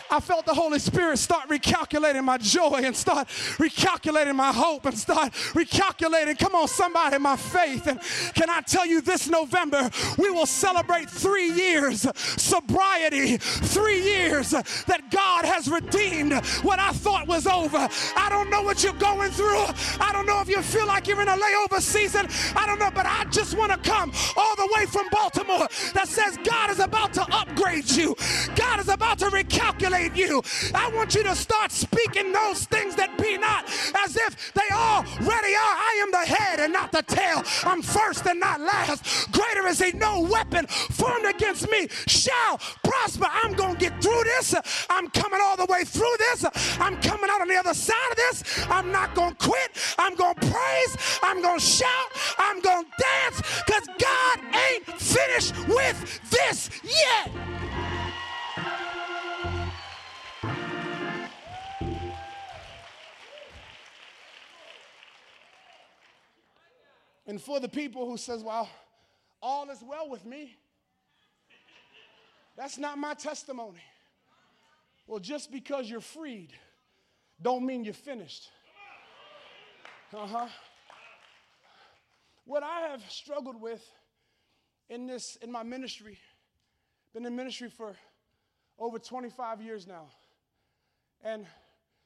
I felt the Holy Spirit start recalculating my joy and start recalculating my hope and start recalculating, come on, somebody, my faith. And can I tell you this November, we will celebrate three years sobriety, three years that God has redeemed what I thought was over. I don't know what you're going through. I don't know if you feel like you're in a layover season. I don't know, but I just want to come all the way from Baltimore that says God is about to upgrade you. God God is about to recalculate you. I want you to start speaking those things that be not as if they already are. I am the head and not the tail. I'm first and not last. Greater is he, no weapon formed against me shall prosper. I'm going to get through this. I'm coming all the way through this. I'm coming out on the other side of this. I'm not going to quit. I'm going to praise. I'm going to shout. I'm going to dance because God ain't finished with this yet. And for the people who says, well, all is well with me, that's not my testimony. Well, just because you're freed don't mean you're finished. Uh-huh. What I have struggled with in this in my ministry, been in ministry for over 25 years now. And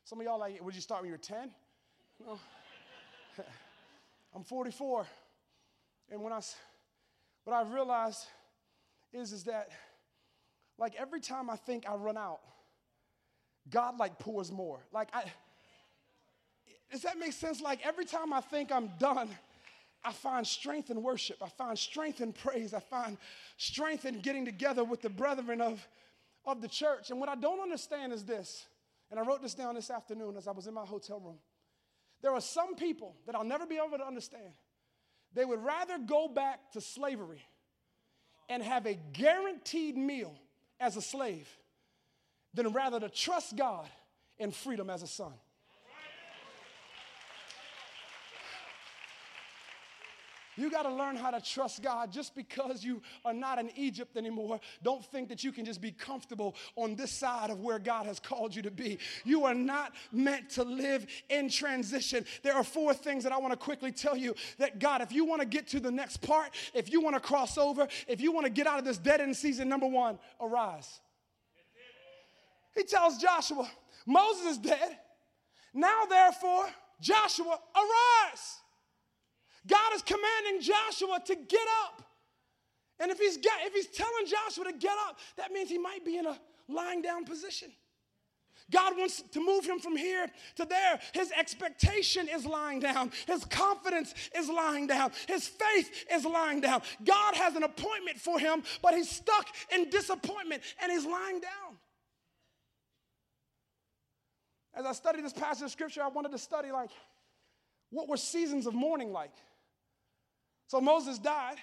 some of y'all like, would you start when you were 10? No. I'm 44. And when I, what I've realized is, is that like every time I think I run out, God like pours more. Like I, does that make sense? Like every time I think I'm done, I find strength in worship. I find strength in praise. I find strength in getting together with the brethren of, of the church. And what I don't understand is this, and I wrote this down this afternoon as I was in my hotel room. There are some people that I'll never be able to understand. They would rather go back to slavery and have a guaranteed meal as a slave than rather to trust God in freedom as a son. You got to learn how to trust God just because you are not in Egypt anymore. Don't think that you can just be comfortable on this side of where God has called you to be. You are not meant to live in transition. There are four things that I want to quickly tell you that God, if you want to get to the next part, if you want to cross over, if you want to get out of this dead end season, number one, arise. He tells Joshua, Moses is dead. Now, therefore, Joshua, arise. God is commanding Joshua to get up. And if he's, if he's telling Joshua to get up, that means he might be in a lying down position. God wants to move him from here to there. His expectation is lying down. His confidence is lying down. His faith is lying down. God has an appointment for him, but he's stuck in disappointment and he's lying down. As I studied this passage of scripture, I wanted to study like what were seasons of mourning like? So Moses died,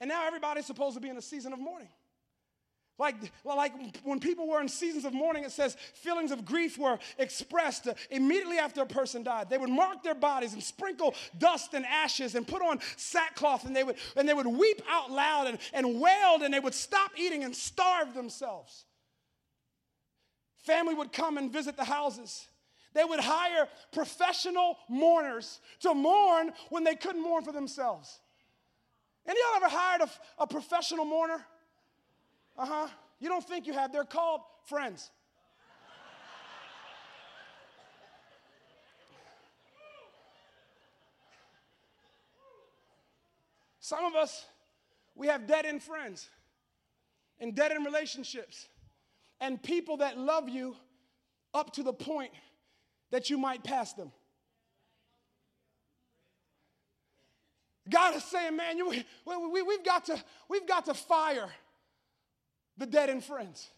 and now everybody's supposed to be in a season of mourning. Like, like when people were in seasons of mourning, it says feelings of grief were expressed immediately after a person died. They would mark their bodies and sprinkle dust and ashes and put on sackcloth and they would, and they would weep out loud and, and wailed and they would stop eating and starve themselves. Family would come and visit the houses. They would hire professional mourners to mourn when they couldn't mourn for themselves. Any of y'all ever hired a, a professional mourner? Uh huh. You don't think you have. They're called friends. Some of us, we have dead end friends and dead end relationships and people that love you up to the point that you might pass them. God is saying, man, you, we, we, we've, got to, we've got to fire the dead and friends.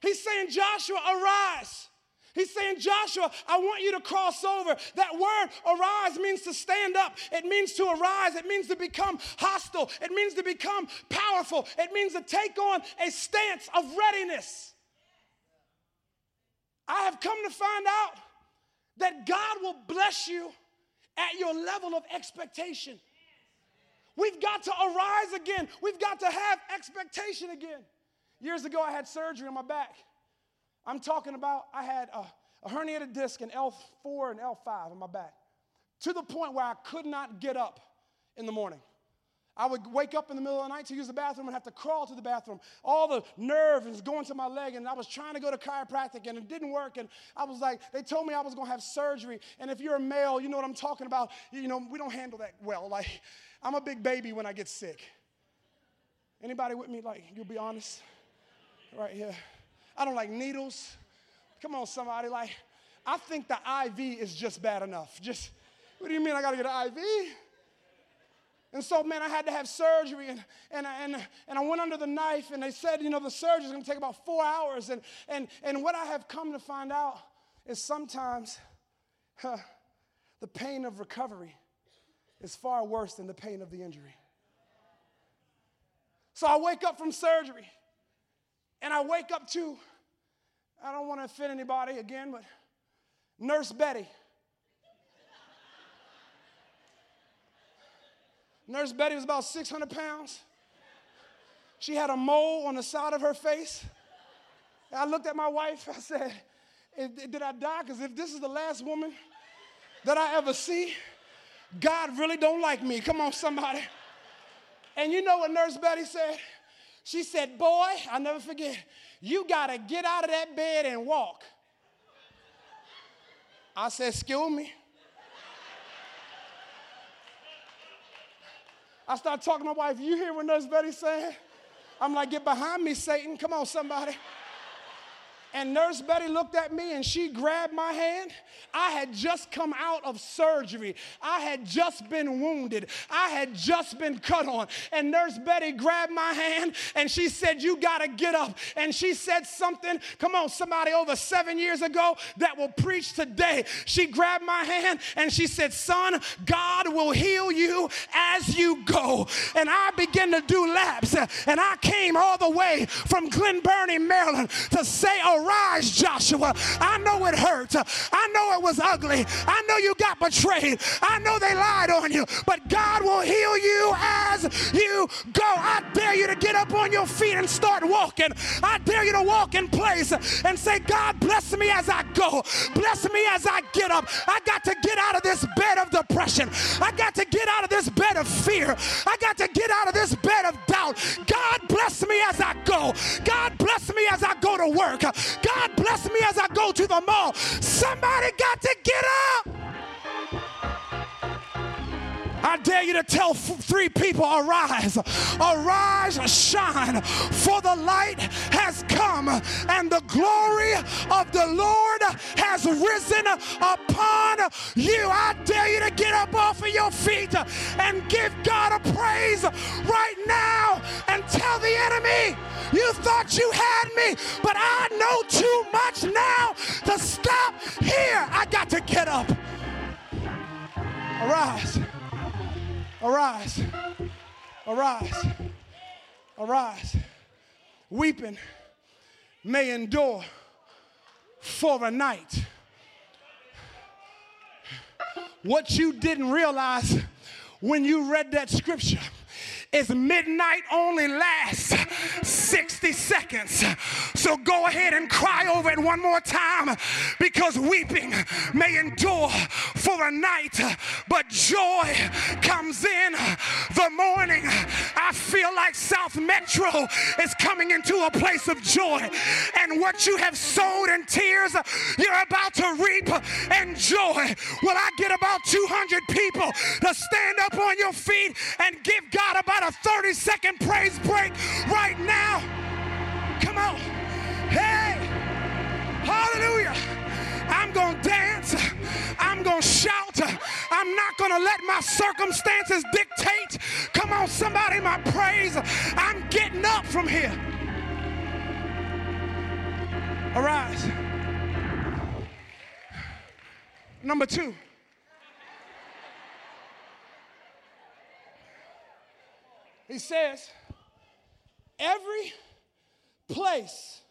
He's saying, Joshua, arise. He's saying, Joshua, I want you to cross over. That word arise means to stand up. It means to arise. It means to become hostile. It means to become powerful. It means to take on a stance of readiness. I have come to find out that God will bless you at your level of expectation. We've got to arise again. We've got to have expectation again. Years ago, I had surgery on my back. I'm talking about I had a, a herniated disc in L4 and L5 on my back to the point where I could not get up in the morning. I would wake up in the middle of the night to use the bathroom and have to crawl to the bathroom. All the nerve is going to my leg, and I was trying to go to chiropractic, and it didn't work. And I was like, they told me I was going to have surgery. And if you're a male, you know what I'm talking about. You know, we don't handle that well. Like, I'm a big baby when I get sick. Anybody with me? Like, you'll be honest. Right here. I don't like needles. Come on, somebody. Like, I think the IV is just bad enough. Just, what do you mean I got to get an IV? And so, man, I had to have surgery, and, and, and, and I went under the knife, and they said, you know, the surgery is going to take about four hours. And, and, and what I have come to find out is sometimes huh, the pain of recovery is far worse than the pain of the injury. So I wake up from surgery, and I wake up to, I don't want to offend anybody again, but Nurse Betty. Nurse Betty was about 600 pounds. She had a mole on the side of her face. I looked at my wife. I said, Did I die? Because if this is the last woman that I ever see, God really don't like me. Come on, somebody. And you know what Nurse Betty said? She said, Boy, I'll never forget, you got to get out of that bed and walk. I said, Excuse me. I start talking to my wife. You hear what Nurse Betty saying? I'm like, get behind me, Satan. Come on, somebody. And Nurse Betty looked at me and she grabbed my hand. I had just come out of surgery. I had just been wounded. I had just been cut on. And Nurse Betty grabbed my hand and she said, You got to get up. And she said something, come on, somebody over seven years ago that will preach today. She grabbed my hand and she said, Son, God will heal you as you go. And I began to do laps. And I came all the way from Glen Burnie, Maryland to say, Arise, Joshua. I know it hurt. I know it was ugly. I know you got betrayed. I know they lied on you. But God will heal you as you go. I dare you to get up on your feet and start walking. I dare you to walk in place and say, God, bless me as I go. Bless me as I get up. I got to get out of this bed of depression. I got to get out of this bed of fear. I got to get out of this bed of doubt. God bless me as I go. God bless me as I go to work. God bless me as I go to the mall. Somebody got to get up. I dare you to tell f- three people, arise, arise, shine, for the light has come, and the glory of the Lord has risen upon you. I dare you to get up off of your feet and give God a praise right now and tell the enemy, you thought you had me, but I know too much now to stop here. I got to get up. Arise. Arise, arise, arise. Weeping may endure for a night. What you didn't realize when you read that scripture is midnight only lasts 60 seconds. So go ahead and cry over it one more time because weeping may endure for a night, but joy comes in the morning. I feel like South Metro is coming into a place of joy, and what you have sowed in tears, you're about to reap in joy. Will I get about 200 people to stand up on your feet and give God about a 30 second praise break right now? Come on. Hey, hallelujah. I'm going to dance. I'm going to shout. I'm not going to let my circumstances dictate. Come on, somebody, my praise. I'm getting up from here. Arise. Number two. He says, every place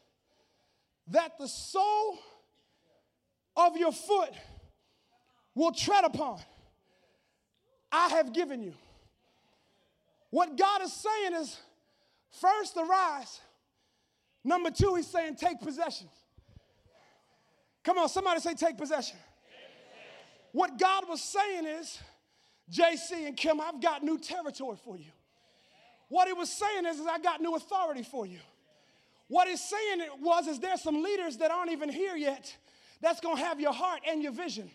that the sole of your foot will tread upon, I have given you. What God is saying is, first, arise. Number two, he's saying, take possession. Come on, somebody say, take possession. What God was saying is, JC and Kim, I've got new territory for you. What he was saying is, is I got new authority for you. What he's saying was, is there's some leaders that aren't even here yet that's gonna have your heart and your vision.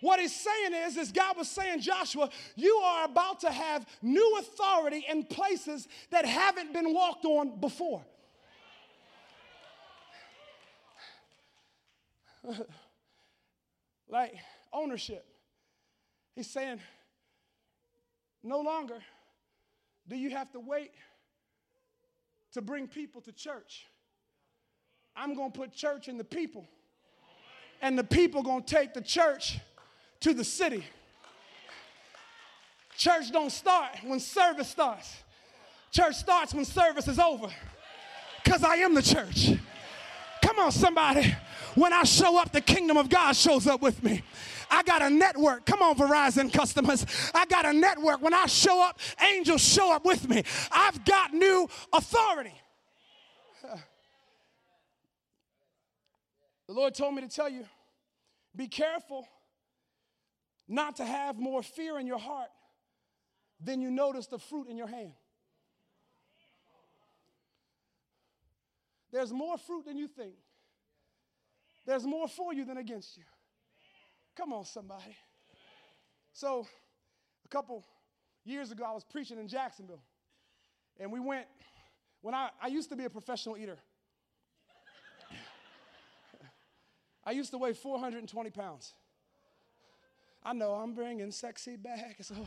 What he's saying is, is God was saying, Joshua, you are about to have new authority in places that haven't been walked on before. like ownership. He's saying, no longer do you have to wait to bring people to church. I'm going to put church in the people, and the people going to take the church to the city. Church don't start when service starts. Church starts when service is over. Because I am the church. Come on, somebody. When I show up, the kingdom of God shows up with me. I got a network. Come on, Verizon customers. I got a network. When I show up, angels show up with me. I've got new authority. The Lord told me to tell you be careful not to have more fear in your heart than you notice the fruit in your hand. There's more fruit than you think. There's more for you than against you. Come on, somebody. So, a couple years ago, I was preaching in Jacksonville. And we went, when I, I used to be a professional eater. I used to weigh 420 pounds. I know I'm bringing sexy back. So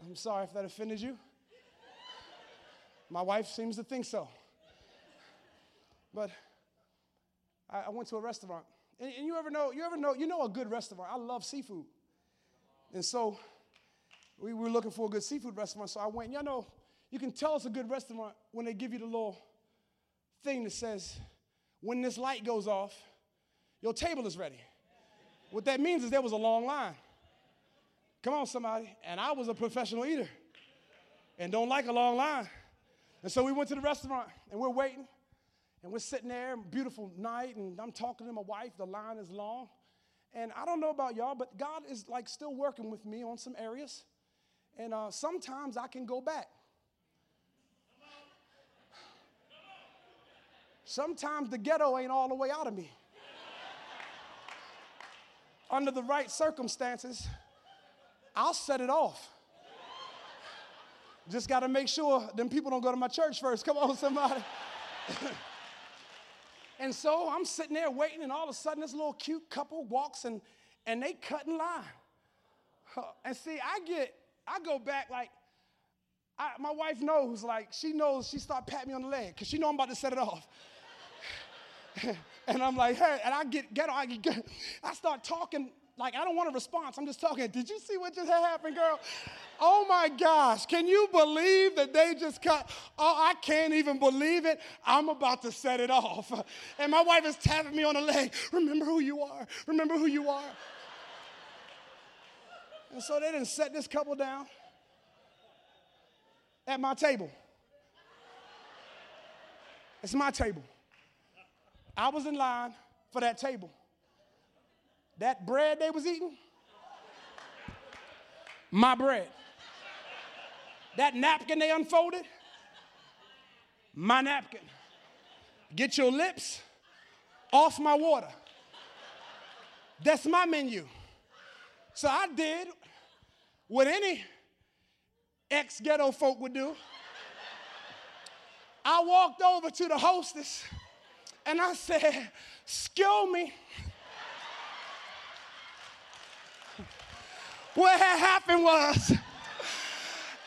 I'm sorry if that offended you. My wife seems to think so. But I, I went to a restaurant. And, and you ever know, you ever know, you know a good restaurant. I love seafood. And so we were looking for a good seafood restaurant. So I went, y'all know, you can tell it's a good restaurant when they give you the little thing that says, when this light goes off, your table is ready. What that means is there was a long line. Come on, somebody. And I was a professional eater and don't like a long line. And so we went to the restaurant and we're waiting. And we're sitting there, beautiful night, and I'm talking to my wife. The line is long. And I don't know about y'all, but God is like still working with me on some areas. And uh, sometimes I can go back. Sometimes the ghetto ain't all the way out of me. Under the right circumstances, I'll set it off. Just got to make sure them people don't go to my church first. Come on, somebody. and so I'm sitting there waiting, and all of a sudden, this little cute couple walks and, and they cut in line. And see, I get, I go back like, I, my wife knows, like, she knows, she start patting me on the leg because she know I'm about to set it off. and I'm like, hey, and I get, get, I get, I start talking like I don't want a response. I'm just talking. Did you see what just happened, girl? Oh my gosh, can you believe that they just cut? Oh, I can't even believe it. I'm about to set it off. And my wife is tapping me on the leg. Remember who you are. Remember who you are. And so they didn't set this couple down at my table. It's my table. I was in line for that table. That bread they was eating, my bread. That napkin they unfolded, my napkin. Get your lips off my water. That's my menu. So I did what any ex ghetto folk would do. I walked over to the hostess and I said, Excuse me. What had happened was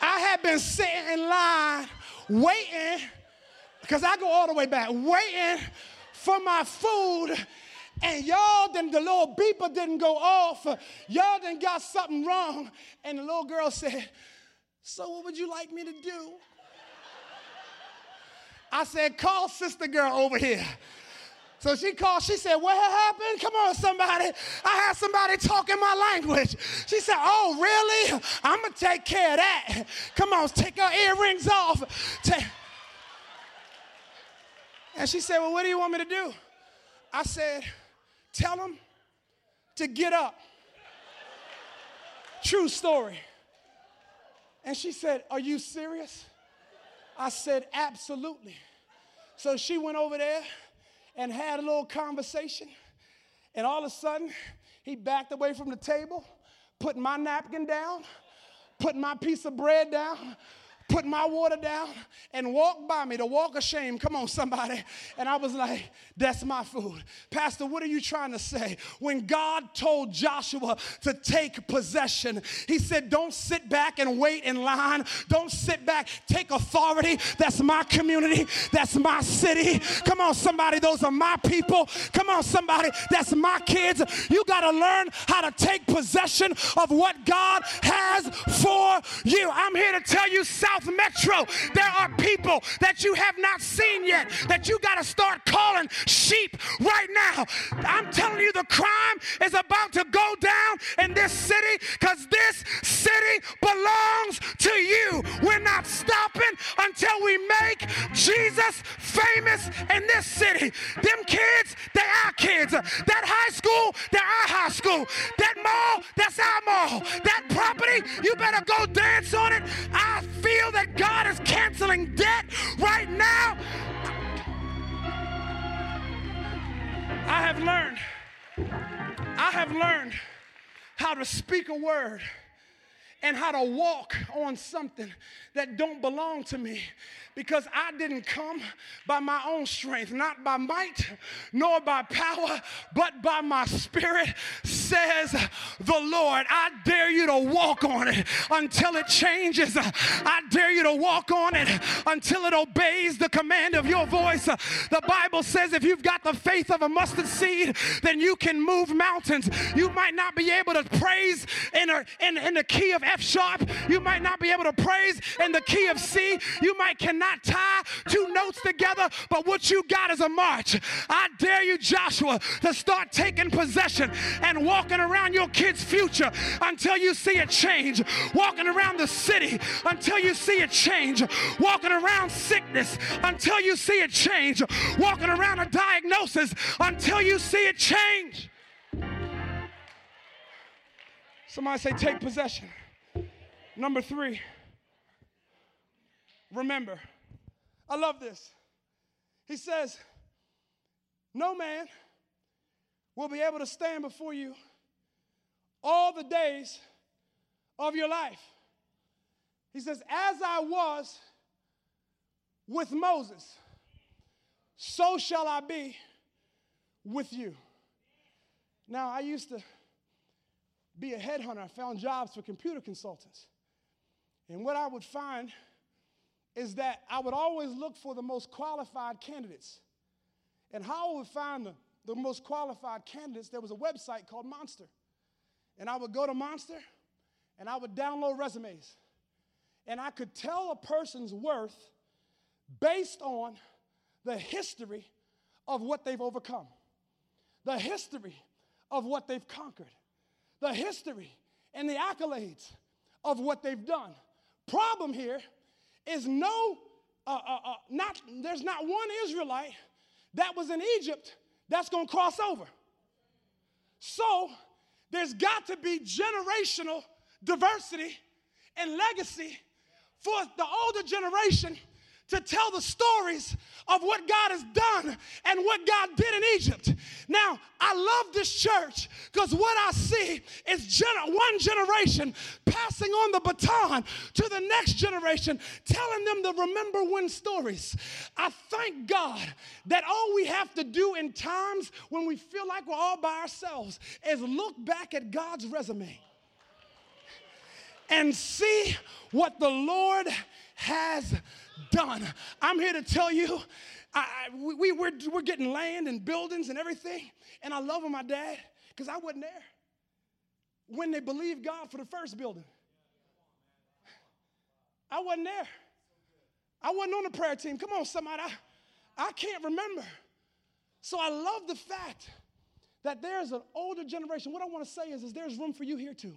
I had been sitting in line waiting, because I go all the way back, waiting for my food. And y'all, then the little beeper didn't go off. Y'all didn't got something wrong. And the little girl said, So, what would you like me to do? I said, Call sister girl over here. So she called, she said, What happened? Come on, somebody. I had somebody talking my language. She said, Oh, really? I'm going to take care of that. Come on, take her earrings off. And she said, Well, what do you want me to do? I said, Tell them to get up. True story. And she said, Are you serious? I said, Absolutely. So she went over there and had a little conversation. And all of a sudden, he backed away from the table, put my napkin down, put my piece of bread down, put my water down and walk by me, to walk of shame. Come on, somebody. And I was like, that's my food. Pastor, what are you trying to say? When God told Joshua to take possession, he said, don't sit back and wait in line. Don't sit back. Take authority. That's my community. That's my city. Come on, somebody. Those are my people. Come on, somebody. That's my kids. You got to learn how to take possession of what God has for you. I'm here to tell you, South South Metro, there are people that you have not seen yet that you got to start calling sheep right now. I'm telling you, the crime is about to go down in this city because this city belongs to you. We're not stopping until we make Jesus famous in this city. Them kids, they are kids. That high school, they're our high school. That mall, that's our mall. That property, you better go dance on it. I feel feel that God is canceling debt right now? I have learned, I have learned how to speak a word and how to walk on something that don't belong to me because I didn't come by my own strength, not by might nor by power, but by my spirit, says the Lord. I dare you to walk on it until it changes. I dare you to walk on it until it obeys the command of your voice. The Bible says if you've got the faith of a mustard seed, then you can move mountains. You might not be able to praise in, a, in, in the key of F sharp. You might not be able to praise in the key of C. You might cannot cannot tie two notes together, but what you got is a march. I dare you, Joshua, to start taking possession and walking around your kid's future until you see it change. Walking around the city until you see it change. Walking around sickness until you see it change. Walking around a diagnosis until you see it change. Somebody say, take possession. Number three, remember. I love this. He says, No man will be able to stand before you all the days of your life. He says, As I was with Moses, so shall I be with you. Now, I used to be a headhunter. I found jobs for computer consultants. And what I would find is that I would always look for the most qualified candidates. And how I would find the, the most qualified candidates, there was a website called Monster. And I would go to Monster and I would download resumes. And I could tell a person's worth based on the history of what they've overcome, the history of what they've conquered, the history and the accolades of what they've done. Problem here is no, uh, uh, uh, not, there's not one Israelite that was in Egypt that's going to cross over. So there's got to be generational diversity and legacy for the older generation to tell the stories of what God has done and what God did in Egypt. Now, I love this church because what I see is gener- one generation passing on the baton to the next generation, telling them the remember when stories. I thank God that all we have to do in times when we feel like we're all by ourselves is look back at God's resume and see what the Lord has done. I'm here to tell you, I, we, we're, we're getting land and buildings and everything, and I love my dad because I wasn't there when they believed God for the first building. I wasn't there. I wasn't on the prayer team. Come on, somebody. I, I can't remember. So I love the fact that there's an older generation. What I want to say is, is there's room for you here too.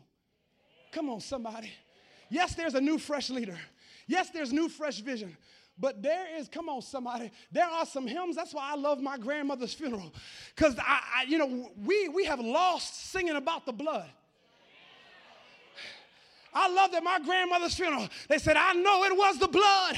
Come on, somebody. Yes, there's a new, fresh leader. Yes, there's new, fresh vision. But there is, come on, somebody, there are some hymns. That's why I love my grandmother's funeral. Because I, I, you know, we we have lost singing about the blood. I love that my grandmother's funeral, they said, I know it was the blood.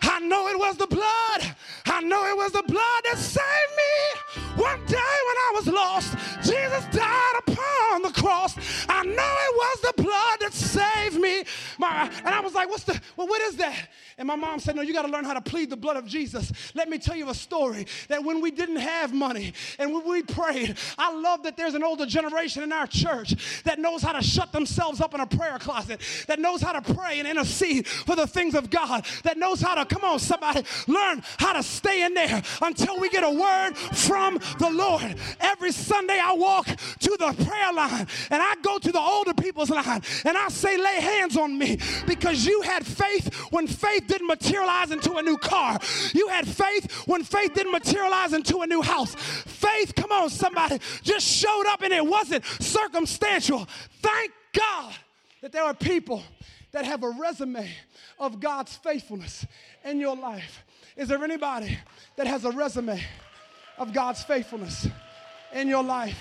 I know it was the blood. I know it was the blood that saved me. One day when I was lost, Jesus died upon the cross. I know it was the blood that saved me. My, and I was like, what's the, well, what is that? And my mom said, no, you got to learn how to plead the blood of Jesus. Let me tell you a story that when we didn't have money and when we prayed, I love that there's an older generation in our church that knows how to shut themselves up in a prayer closet, that knows how to pray and intercede for the things of God, that knows how to, come on, somebody, learn how to stay in there until we get a word from the Lord. Every Sunday I walk to the prayer line and I go to the older people's line and I say, lay hands on me because you had faith when faith didn't materialize into a new car. You had faith when faith didn't materialize into a new house. Faith, come on, somebody, just showed up and it wasn't circumstantial. Thank God that there are people that have a resume of God's faithfulness in your life. Is there anybody that has a resume of God's faithfulness in your life?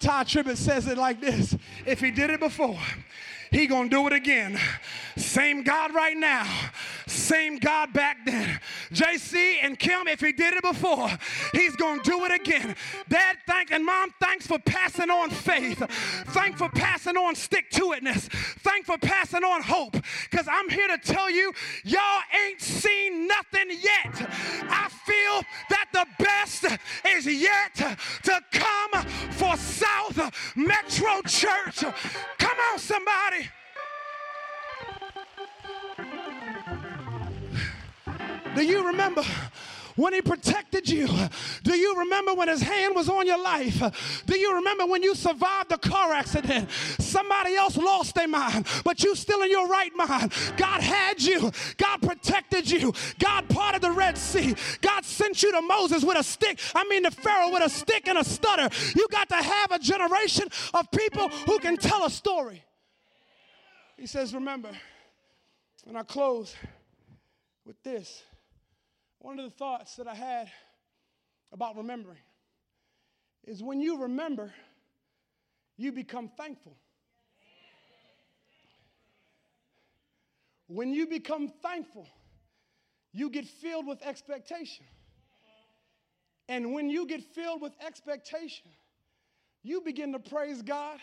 Todd Tribbett says it like this If he did it before, he gonna do it again. Same God right now, same God back then. JC and Kim, if he did it before, he's gonna do it again. Dad, thank and mom, thanks for passing on faith. Thank for passing on stick to itness. Thank for passing on hope. Because I'm here to tell you, y'all ain't seen nothing yet. I feel that the best is yet to come for South Metro Church. Come on, somebody. Do you remember when he protected you? Do you remember when his hand was on your life? Do you remember when you survived a car accident? Somebody else lost their mind, but you still in your right mind. God had you. God protected you. God parted the Red Sea. God sent you to Moses with a stick. I mean, the Pharaoh with a stick and a stutter. You got to have a generation of people who can tell a story. He says, Remember, and I close with this. One of the thoughts that I had about remembering is when you remember, you become thankful. When you become thankful, you get filled with expectation. And when you get filled with expectation, you begin to praise God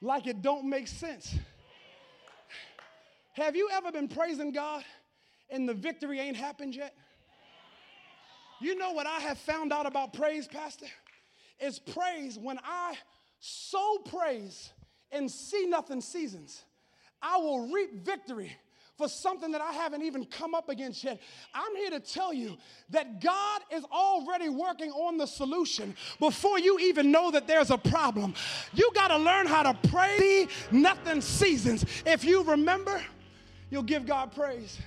like it don't make sense. Have you ever been praising God and the victory ain't happened yet? You know what I have found out about praise, Pastor? Is praise when I sow praise and see nothing seasons, I will reap victory for something that I haven't even come up against yet. I'm here to tell you that God is already working on the solution before you even know that there's a problem. You got to learn how to pray nothing seasons. If you remember, you'll give God praise.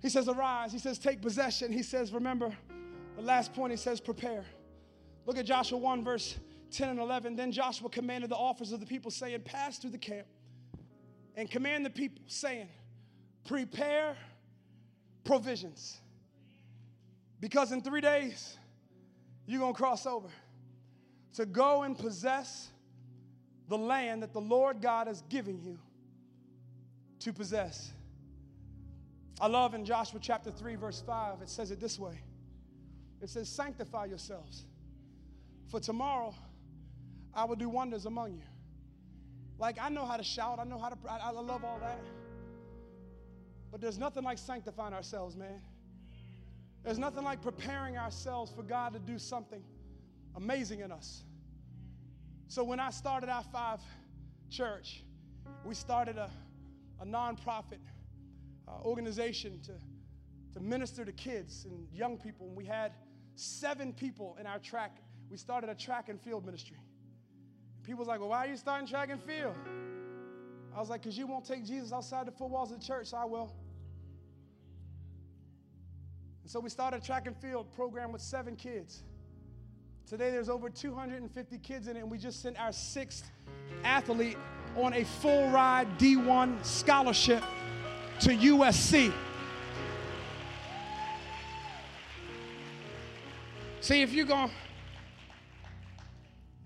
He says, Arise. He says, Take possession. He says, Remember. The last point, he says, Prepare. Look at Joshua 1, verse 10 and 11. Then Joshua commanded the officers of the people, saying, Pass through the camp and command the people, saying, Prepare provisions. Because in three days, you're going to cross over to go and possess the land that the Lord God has given you to possess. I love in Joshua chapter 3, verse 5, it says it this way it says, Sanctify yourselves, for tomorrow I will do wonders among you. Like, I know how to shout, I know how to, I, I love all that. But there's nothing like sanctifying ourselves, man. There's nothing like preparing ourselves for God to do something amazing in us. So when I started our five church, we started a, a nonprofit uh, organization to, to minister to kids and young people. And we had seven people in our track. We started a track and field ministry. People was like, well, why are you starting track and field? I was like, because you won't take Jesus outside the four walls of the church, so I will. And so we started a track and field program with seven kids. Today there's over 250 kids in it, and we just sent our sixth athlete on a full ride D1 scholarship to USC. See, if you're going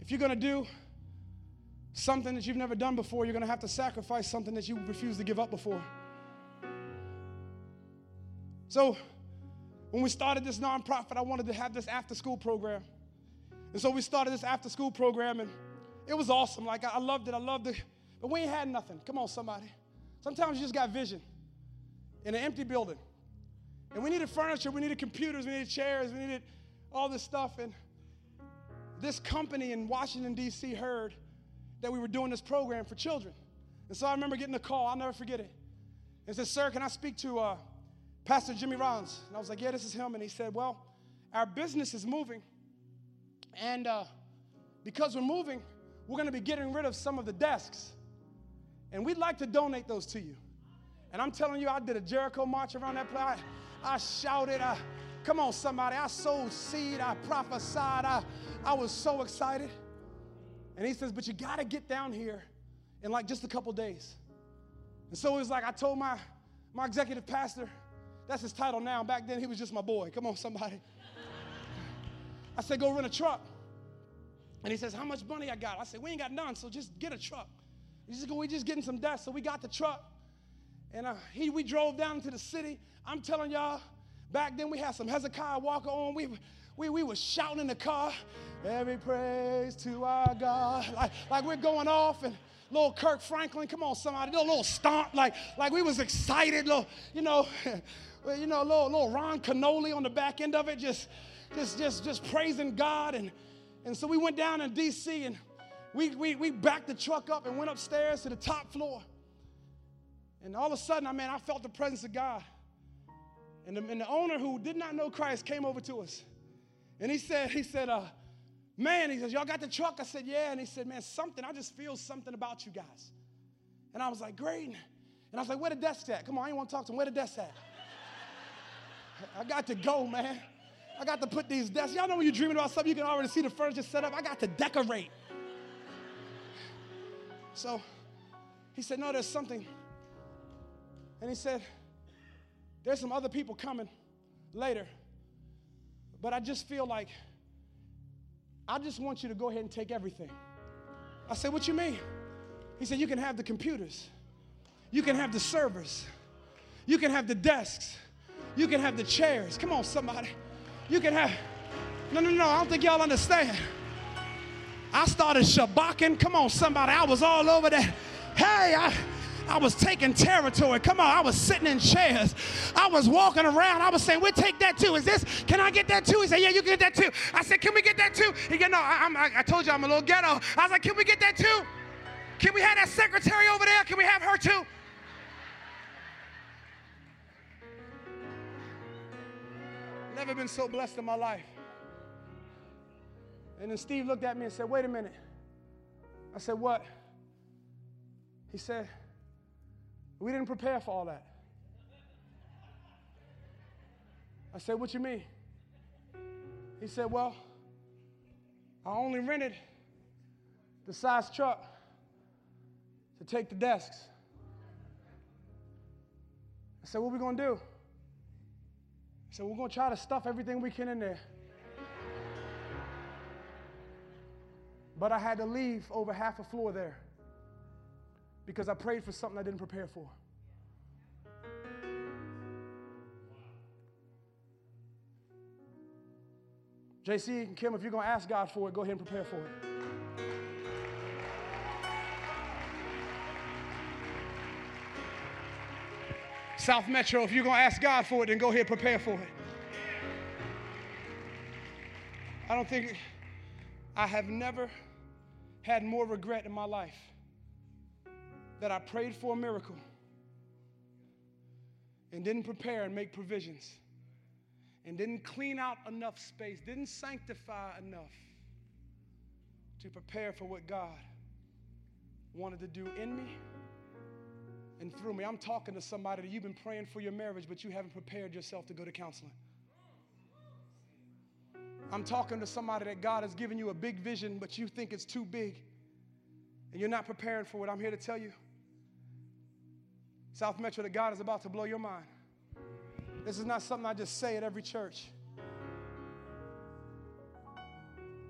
if you're going to do something that you've never done before, you're going to have to sacrifice something that you refuse to give up before. So, when we started this nonprofit, I wanted to have this after school program. And so we started this after school program, and it was awesome. Like, I loved it. I loved it. But we ain't had nothing. Come on, somebody. Sometimes you just got vision in an empty building. And we needed furniture, we needed computers, we needed chairs, we needed all this stuff. And this company in Washington, D.C. heard that we were doing this program for children. And so I remember getting a call, I'll never forget it. And said, Sir, can I speak to uh, Pastor Jimmy Rollins? And I was like, Yeah, this is him. And he said, Well, our business is moving. And uh, because we're moving, we're going to be getting rid of some of the desks. And we'd like to donate those to you. And I'm telling you, I did a Jericho march around that place. I, I shouted. I, Come on, somebody. I sowed seed. I prophesied. I, I was so excited. And he says, But you got to get down here in like just a couple days. And so it was like I told my, my executive pastor, that's his title now. Back then, he was just my boy. Come on, somebody. I said, Go rent a truck. And he says, How much money I got? I said, We ain't got none, so just get a truck. He said, We just getting some dust. So we got the truck. And uh, he, we drove down to the city. I'm telling y'all, back then we had some Hezekiah Walker on. We, we, we was shouting in the car, every praise to our God. Like, like we're going off and little Kirk Franklin, come on somebody, little, little stomp, like, like we was excited, little, you know, you know, little, little Ron Kenoly on the back end of it, just, just, just, just praising God. And, and so we went down in D.C. and we, we, we backed the truck up and went upstairs to the top floor. And all of a sudden, I mean, I felt the presence of God. And the, and the owner who did not know Christ came over to us. And he said, he said, uh, man, he says, y'all got the truck? I said, yeah. And he said, man, something, I just feel something about you guys. And I was like, great. And I was like, where the desk at? Come on, I ain't want to talk to him. Where the desk at? I got to go, man. I got to put these desks. Y'all know when you're dreaming about something, you can already see the furniture set up. I got to decorate. So he said, no, there's something. And he said, there's some other people coming later. But I just feel like I just want you to go ahead and take everything. I said, What you mean? He said, You can have the computers, you can have the servers, you can have the desks, you can have the chairs. Come on, somebody. You can have. No, no, no, I don't think y'all understand. I started shabaking. Come on, somebody. I was all over that. Hey, I. I was taking territory. Come on, I was sitting in chairs. I was walking around. I was saying, "We'll take that too." Is this? Can I get that too? He said, "Yeah, you can get that too." I said, "Can we get that too?" He said, "No, I, I, I told you I'm a little ghetto." I was like, "Can we get that too? Can we have that secretary over there? Can we have her too?" Never been so blessed in my life. And then Steve looked at me and said, Wait a minute. I said, What? He said, We didn't prepare for all that. I said, What you mean? He said, Well, I only rented the size truck to take the desks. I said, What we gonna do? He said, We're gonna try to stuff everything we can in there. But I had to leave over half a floor there because I prayed for something I didn't prepare for. JC and Kim, if you're going to ask God for it, go ahead and prepare for it. South Metro, if you're going to ask God for it, then go ahead and prepare for it. I don't think I have never had more regret in my life that I prayed for a miracle and didn't prepare and make provisions and didn't clean out enough space, didn't sanctify enough to prepare for what God wanted to do in me and through me. I'm talking to somebody that you've been praying for your marriage, but you haven't prepared yourself to go to counseling. I'm talking to somebody that God has given you a big vision, but you think it's too big and you're not preparing for it. I'm here to tell you, South Metro, that God is about to blow your mind. This is not something I just say at every church.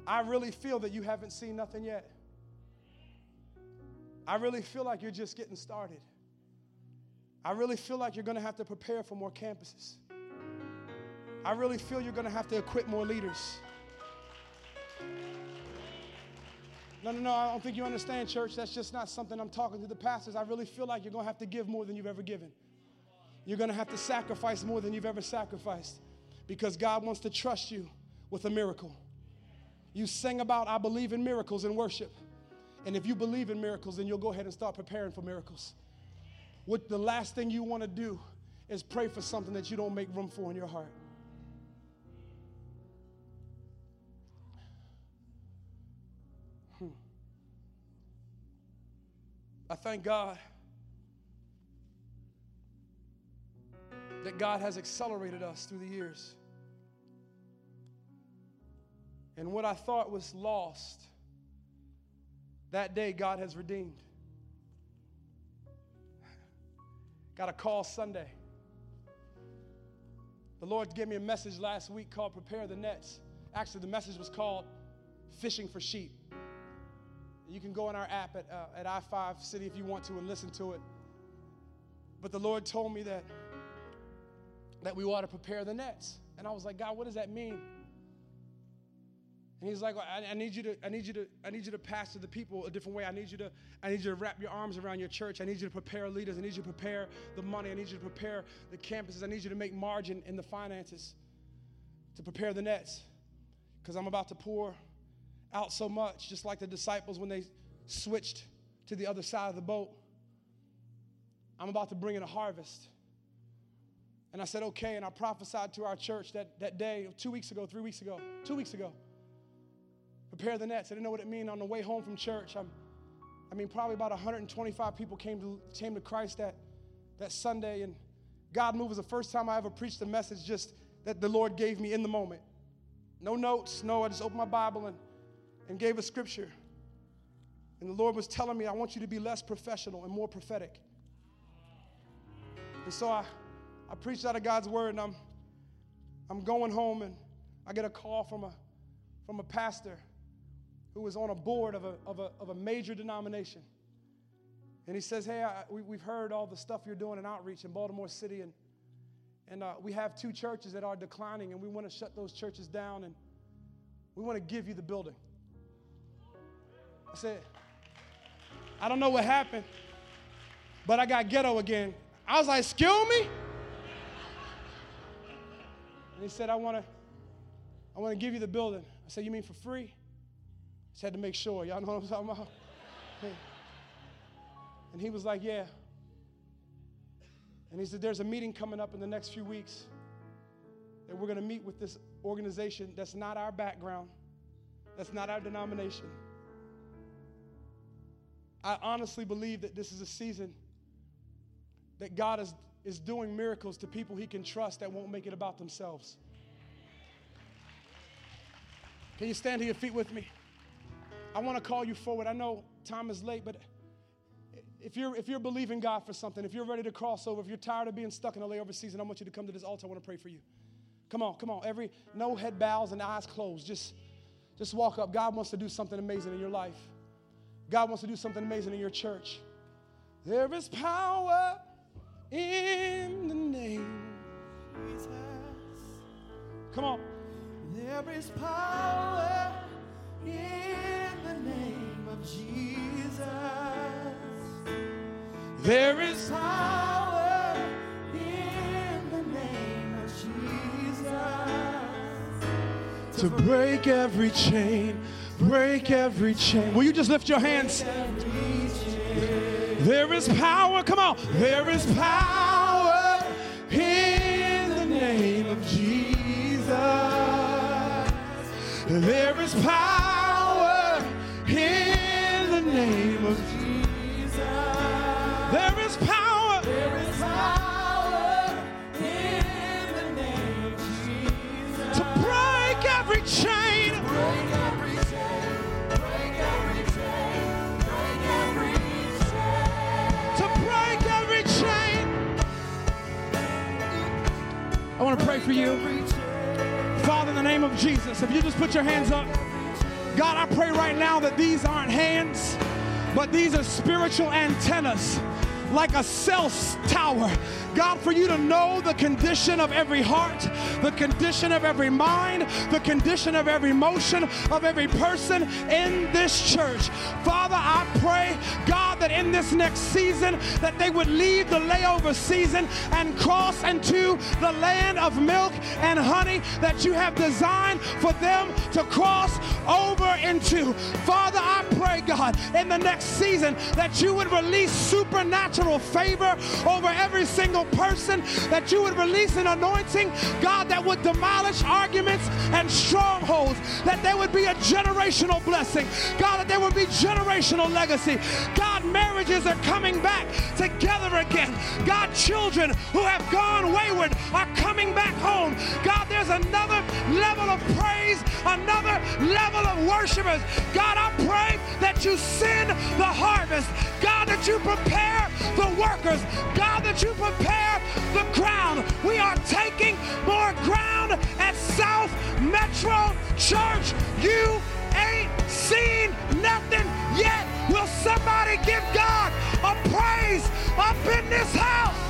I really feel that you haven't seen nothing yet. I really feel like you're just getting started. I really feel like you're going to have to prepare for more campuses. I really feel you're going to have to equip more leaders. No, no, no, I don't think you understand, church. That's just not something I'm talking to the pastors. I really feel like you're going to have to give more than you've ever given. You're going to have to sacrifice more than you've ever sacrificed because God wants to trust you with a miracle. You sing about, I believe in miracles in worship. And if you believe in miracles, then you'll go ahead and start preparing for miracles. What the last thing you want to do is pray for something that you don't make room for in your heart. I thank God that God has accelerated us through the years. And what I thought was lost, that day God has redeemed. Got a call Sunday. The Lord gave me a message last week called Prepare the Nets. Actually, the message was called Fishing for Sheep. You can go on our app at, uh, at I5 City if you want to and listen to it. But the Lord told me that, that we ought to prepare the nets. And I was like, God, what does that mean? And he's like, I, I, need you to, I need you to, I need you to pastor the people a different way. I need you to, I need you to wrap your arms around your church. I need you to prepare leaders. I need you to prepare the money. I need you to prepare the campuses. I need you to make margin in the finances to prepare the nets. Because I'm about to pour out so much, just like the disciples when they switched to the other side of the boat. I'm about to bring in a harvest. And I said, okay. And I prophesied to our church that, that day, two weeks ago, three weeks ago, two weeks ago prepare the nets. I didn't know what it meant on the way home from church. I'm, I mean, probably about 125 people came to, came to Christ that, that Sunday, and God moved was the first time I ever preached a message just that the Lord gave me in the moment. No notes, no, I just opened my Bible and, and gave a scripture. And the Lord was telling me, I want you to be less professional and more prophetic. And so I, I preached out of God's word, and I'm, I'm going home, and I get a call from a, from a pastor who was on a board of a, of a, of a major denomination. And he says, Hey, I, we, have heard all the stuff you're doing in outreach in Baltimore City, and, and uh, we have two churches that are declining, and we want to shut those churches down, and we want to give you the building. I said, I don't know what happened, but I got ghetto again. I was like, Excuse me? And he said, I want to I want to give you the building. I said, You mean for free? Just had to make sure. Y'all know what I'm talking about? And he was like, Yeah. And he said, There's a meeting coming up in the next few weeks that we're going to meet with this organization that's not our background, that's not our denomination. I honestly believe that this is a season that God is, is doing miracles to people he can trust that won't make it about themselves. Can you stand to your feet with me? I want to call you forward. I know time is late, but if you're, if you're believing God for something, if you're ready to cross over, if you're tired of being stuck in a layover season, I want you to come to this altar. I want to pray for you. Come on, come on. Every no head bows and eyes closed. Just, just walk up. God wants to do something amazing in your life. God wants to do something amazing in your church. There is power in the name of Jesus. Come on.
There is power in the name of Jesus.
There is
power in the name of Jesus
to break every chain, break every chain. Will you just lift your hands? There is power, come on. There is power in the name of Jesus. There is power in the name of Jesus. There is power.
There is power in the name of Jesus
to break every chain. I want to pray for you. Father, in the name of Jesus, if you just put your hands up, God, I pray right now that these aren't hands, but these are spiritual antennas, like a cell tower. God, for you to know the condition of every heart, the condition of every mind, the condition of every emotion of every person in this church. Father, I pray, God, that in this next season, that they would leave the layover season and cross into the land of milk and honey that you have designed for them to cross over into. Father, I pray, God, in the next season that you would release supernatural favor over every single person, that you would release an anointing, God, that would demolish arguments and strongholds, that there would be a generational blessing, God, that there would be generational legacy. God, marriages are coming back together again. God, children who have gone wayward are coming back home. God, there's another level of praise, another level of worshipers. God, I pray that you send the harvest. God, that you prepare the workers. God, that you prepare the ground. We are taking more ground at South Metro Church. You ain't seen nothing yet. Will somebody give God a praise up in this house?